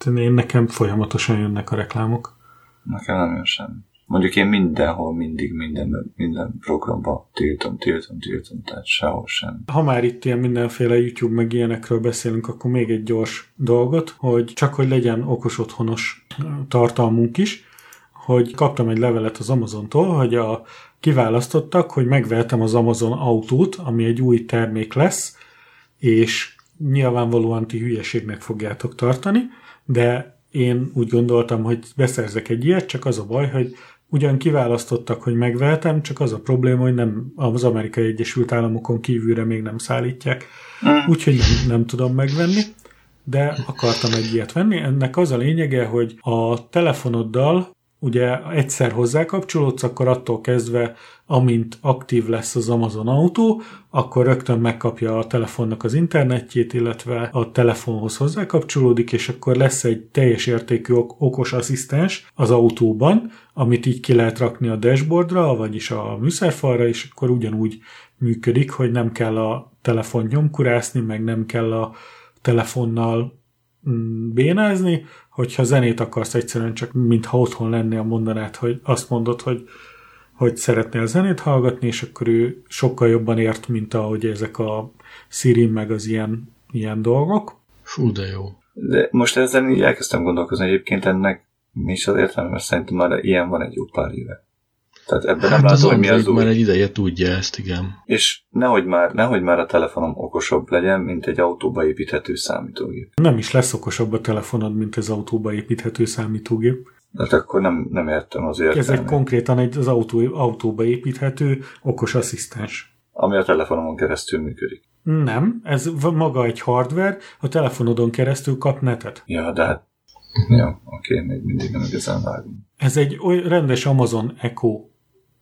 nem. Én nekem folyamatosan jönnek a reklámok. Nekem nem jön semmi. Mondjuk én mindenhol, mindig, minden, minden programban tiltom, tiltom, tiltom, tehát sehol sem. Ha már itt ilyen mindenféle YouTube meg ilyenekről beszélünk, akkor még egy gyors dolgot, hogy csak hogy legyen okos otthonos tartalmunk is, hogy kaptam egy levelet az Amazontól, hogy a, kiválasztottak, hogy megvehetem az Amazon autót, ami egy új termék lesz, és nyilvánvalóan ti hülyeségnek fogjátok tartani, de én úgy gondoltam, hogy beszerzek egy ilyet, csak az a baj, hogy ugyan kiválasztottak, hogy megvehetem, csak az a probléma, hogy nem az Amerikai Egyesült Államokon kívülre még nem szállítják, mm. úgyhogy nem, nem tudom megvenni, de akartam egy ilyet venni. Ennek az a lényege, hogy a telefonoddal ugye egyszer hozzákapcsolódsz, akkor attól kezdve, amint aktív lesz az Amazon autó, akkor rögtön megkapja a telefonnak az internetjét, illetve a telefonhoz hozzákapcsolódik, és akkor lesz egy teljes értékű okos asszisztens az autóban, amit így ki lehet rakni a dashboardra, vagyis a műszerfalra, és akkor ugyanúgy működik, hogy nem kell a telefon nyomkurászni, meg nem kell a telefonnal mm, bénázni, hogyha zenét akarsz egyszerűen csak, mintha otthon lennél, mondanád, hogy azt mondod, hogy, hogy szeretnél zenét hallgatni, és akkor ő sokkal jobban ért, mint ahogy ezek a Siri meg az ilyen, ilyen dolgok. Fú, de jó. De most ezzel így elkezdtem gondolkozni egyébként ennek mi is az értelme, mert szerintem már ilyen van egy jó pár éve. Tehát ebben hát nem látom, hogy mi az új. már egy ideje tudja ezt, igen. És nehogy már, nehogy már a telefonom okosabb legyen, mint egy autóba építhető számítógép. Nem is lesz okosabb a telefonod, mint az autóba építhető számítógép. Hát akkor nem, nem értem az értelmét. Ez egy konkrétan egy, az autó, autóba építhető okos asszisztens. Ami a telefonomon keresztül működik. Nem, ez maga egy hardware, a telefonodon keresztül kap netet. Ja, de hát Ja, oké, még mindig nem igazán vágom. Ez egy oly rendes Amazon Echo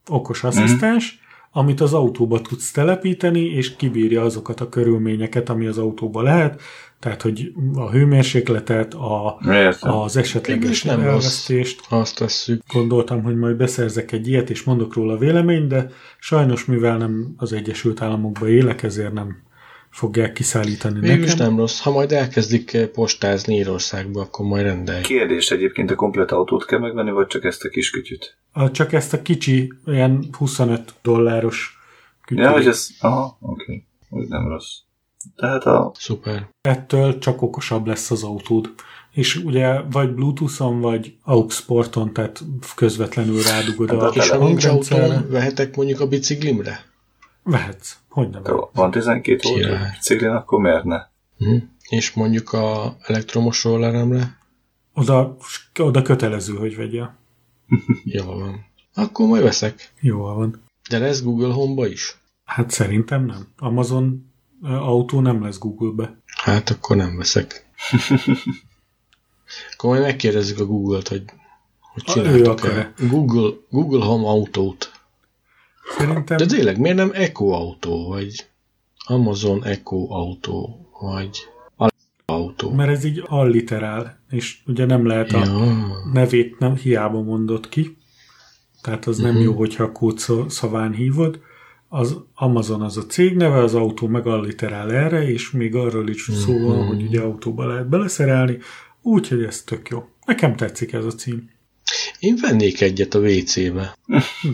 okos asszisztens, mm. amit az autóba tudsz telepíteni, és kibírja azokat a körülményeket, ami az autóba lehet, tehát, hogy a hőmérsékletet, a, az esetleges nem elvesztést. Azt tesszük. Gondoltam, hogy majd beszerzek egy ilyet, és mondok róla véleményt, de sajnos, mivel nem az Egyesült Államokban élek, ezért nem fogják kiszállítani Végül nekem. nem rossz. Ha majd elkezdik postázni Írországba, akkor majd rendelj. Kérdés egyébként, a komplet autót kell megvenni, vagy csak ezt a kis kütyüt? A, csak ezt a kicsi, ilyen 25 dolláros kütyüt. Ja, hogy ez... Aha, oké. Okay. nem rossz. Tehát a... Szuper. Ettől csak okosabb lesz az autód. És ugye vagy Bluetooth-on, vagy aux porton, tehát közvetlenül rádugod hát a, És ha nincs autón, vehetek mondjuk a biciklimre? Vehetsz. Hogy nem? Jó, van 12 volt a biciklin, akkor miért ne? Hm. És mondjuk a elektromos rolleremre? Oda, oda kötelező, hogy vegyél. Jó van. Akkor majd veszek. Jó van. De lesz Google Home-ba is? Hát szerintem nem. Amazon autó nem lesz Google-be. Hát akkor nem veszek. akkor majd megkérdezzük a Google-t, hogy, hogy csináltok-e Google, Google Home autót. Szerintem... De tényleg, miért nem Echo autó, vagy Amazon Echo autó, vagy autó? Mert ez így alliterál, és ugye nem lehet a ja. nevét nem hiába mondott ki, tehát az uh-huh. nem mhm. jó, hogyha a kód szaván hívod. Az Amazon az a cég neve, az autó meg alliterál erre, és még arról is uh-huh. szó van, hogy ugye autóba lehet beleszerelni, úgyhogy ez tök jó. Nekem tetszik ez a cím. Én vennék egyet a WC-be.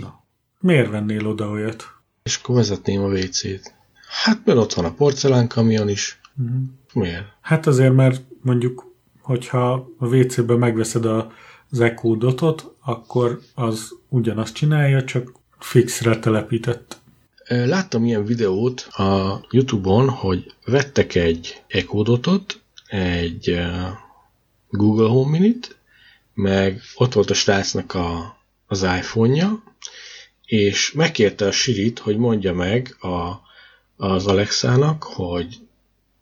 Na, Miért vennél oda olyat? És akkor vezetném a WC-t. Hát, mert ott van a porcelánkamion is. Uh-huh. Miért? Hát azért, mert mondjuk, hogyha a WC-ben megveszed a, az Echo Dotot, akkor az ugyanazt csinálja, csak fixre telepített. Láttam ilyen videót a Youtube-on, hogy vettek egy Echo Dotot, egy Google Home Minit, meg ott volt a srácnak a, az iPhone-ja, és megkérte a Sirit, hogy mondja meg a, az Alexának, hogy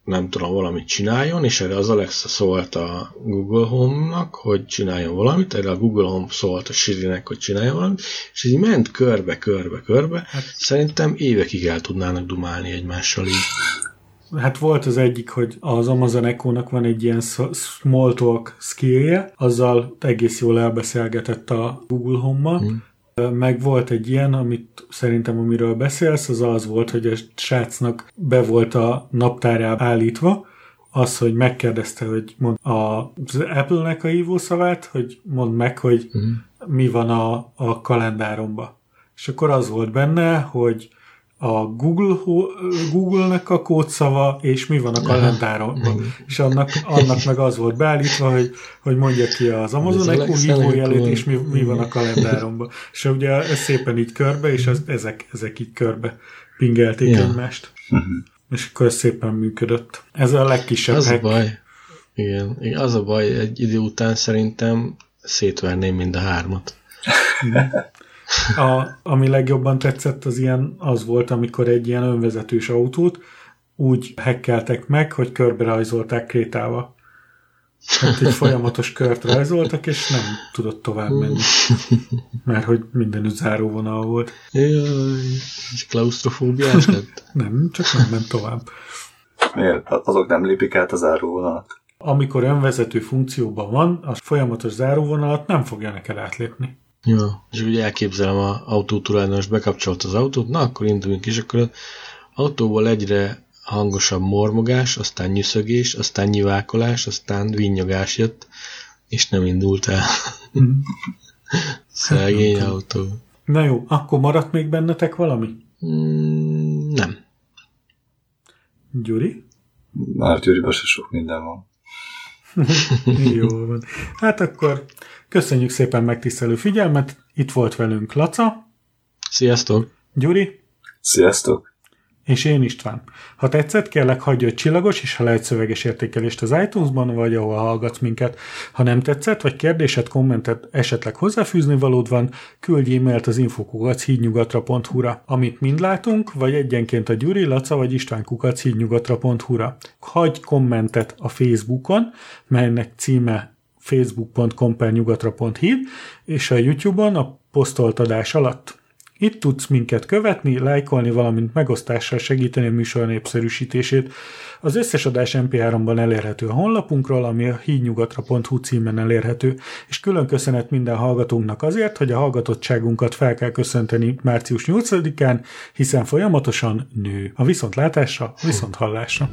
nem tudom, valamit csináljon, és erre az Alexa szólt a Google Home-nak, hogy csináljon valamit, erre a Google Home szólt a Siri-nek, hogy csináljon valamit, és így ment körbe, körbe, körbe. Hát, Szerintem évekig el tudnának dumálni egymással így. Hát volt az egyik, hogy az Amazon Echo-nak van egy ilyen small talk skillje, azzal egész jól elbeszélgetett a Google Home-mal, hmm meg volt egy ilyen, amit szerintem amiről beszélsz, az az volt, hogy a srácnak be volt a naptárjába állítva, az, hogy megkérdezte, hogy mond az Apple-nek a hívószavát, hogy mondd meg, hogy uh-huh. mi van a, a kalendáromba. És akkor az volt benne, hogy a Google, Google-nek a kódszava, és mi van a kalendáron. és annak, annak meg az volt beállítva, hogy, hogy mondja ki az Amazon Echo hívójelét, és mi, mi van a kalendáromban. És ugye ez szépen így körbe, és az, ezek, ezek így körbe pingelték ja. egymást. Uh-huh. És akkor ez szépen működött. Ez a legkisebb Az hack. a baj. Igen, az a baj, egy idő után szerintem szétverném mind a hármat. A, ami legjobban tetszett, az ilyen az volt, amikor egy ilyen önvezetős autót úgy hekkeltek meg, hogy körbe rajzolták krétával. Hát egy folyamatos kört rajzoltak, és nem tudott tovább menni. Mert hogy mindenütt záróvonal volt. Jaj, és klaustrofóbiás lett? nem, csak nem ment tovább. Miért? Azok nem lépik át a záróvonalat? Amikor önvezető funkcióban van, a folyamatos záróvonalat nem fogja neked átlépni. Jó, és ugye elképzelem a autó tulajdonos bekapcsolt az autót, na akkor induljunk is, akkor az autóból egyre hangosabb mormogás, aztán nyüszögés, aztán nyivákolás, aztán vinnyogás jött, és nem indult el. Mm. Szegény hát, autó. Na jó, akkor maradt még bennetek valami? Mm, nem. Gyuri? Már Gyuriban se sok minden van. jó van. Hát akkor Köszönjük szépen megtisztelő figyelmet, itt volt velünk Laca. Sziasztok! Gyuri. Sziasztok! És én István. Ha tetszett, kérlek hagyj egy csillagos és ha lehet szöveges értékelést az iTunes-ban, vagy ahol hallgatsz minket. Ha nem tetszett, vagy kérdésed, kommentet, esetleg hozzáfűzni valód van, küldj e-mailt az infokukat hídnyugatra.hu-ra. Amit mind látunk, vagy egyenként a Gyuri, Laca vagy István kukac hídnyugatra.hu-ra. Hagyj kommentet a Facebookon, melynek címe facebook.com per nyugatra.hív, és a YouTube-on a posztolt adás alatt. Itt tudsz minket követni, lájkolni, valamint megosztással segíteni a műsor népszerűsítését. Az összes adás MP3-ban elérhető a honlapunkról, ami a hídnyugatra.hu címen elérhető, és külön köszönet minden hallgatónknak azért, hogy a hallgatottságunkat fel kell köszönteni március 8-án, hiszen folyamatosan nő. A viszontlátásra, viszont hallásra.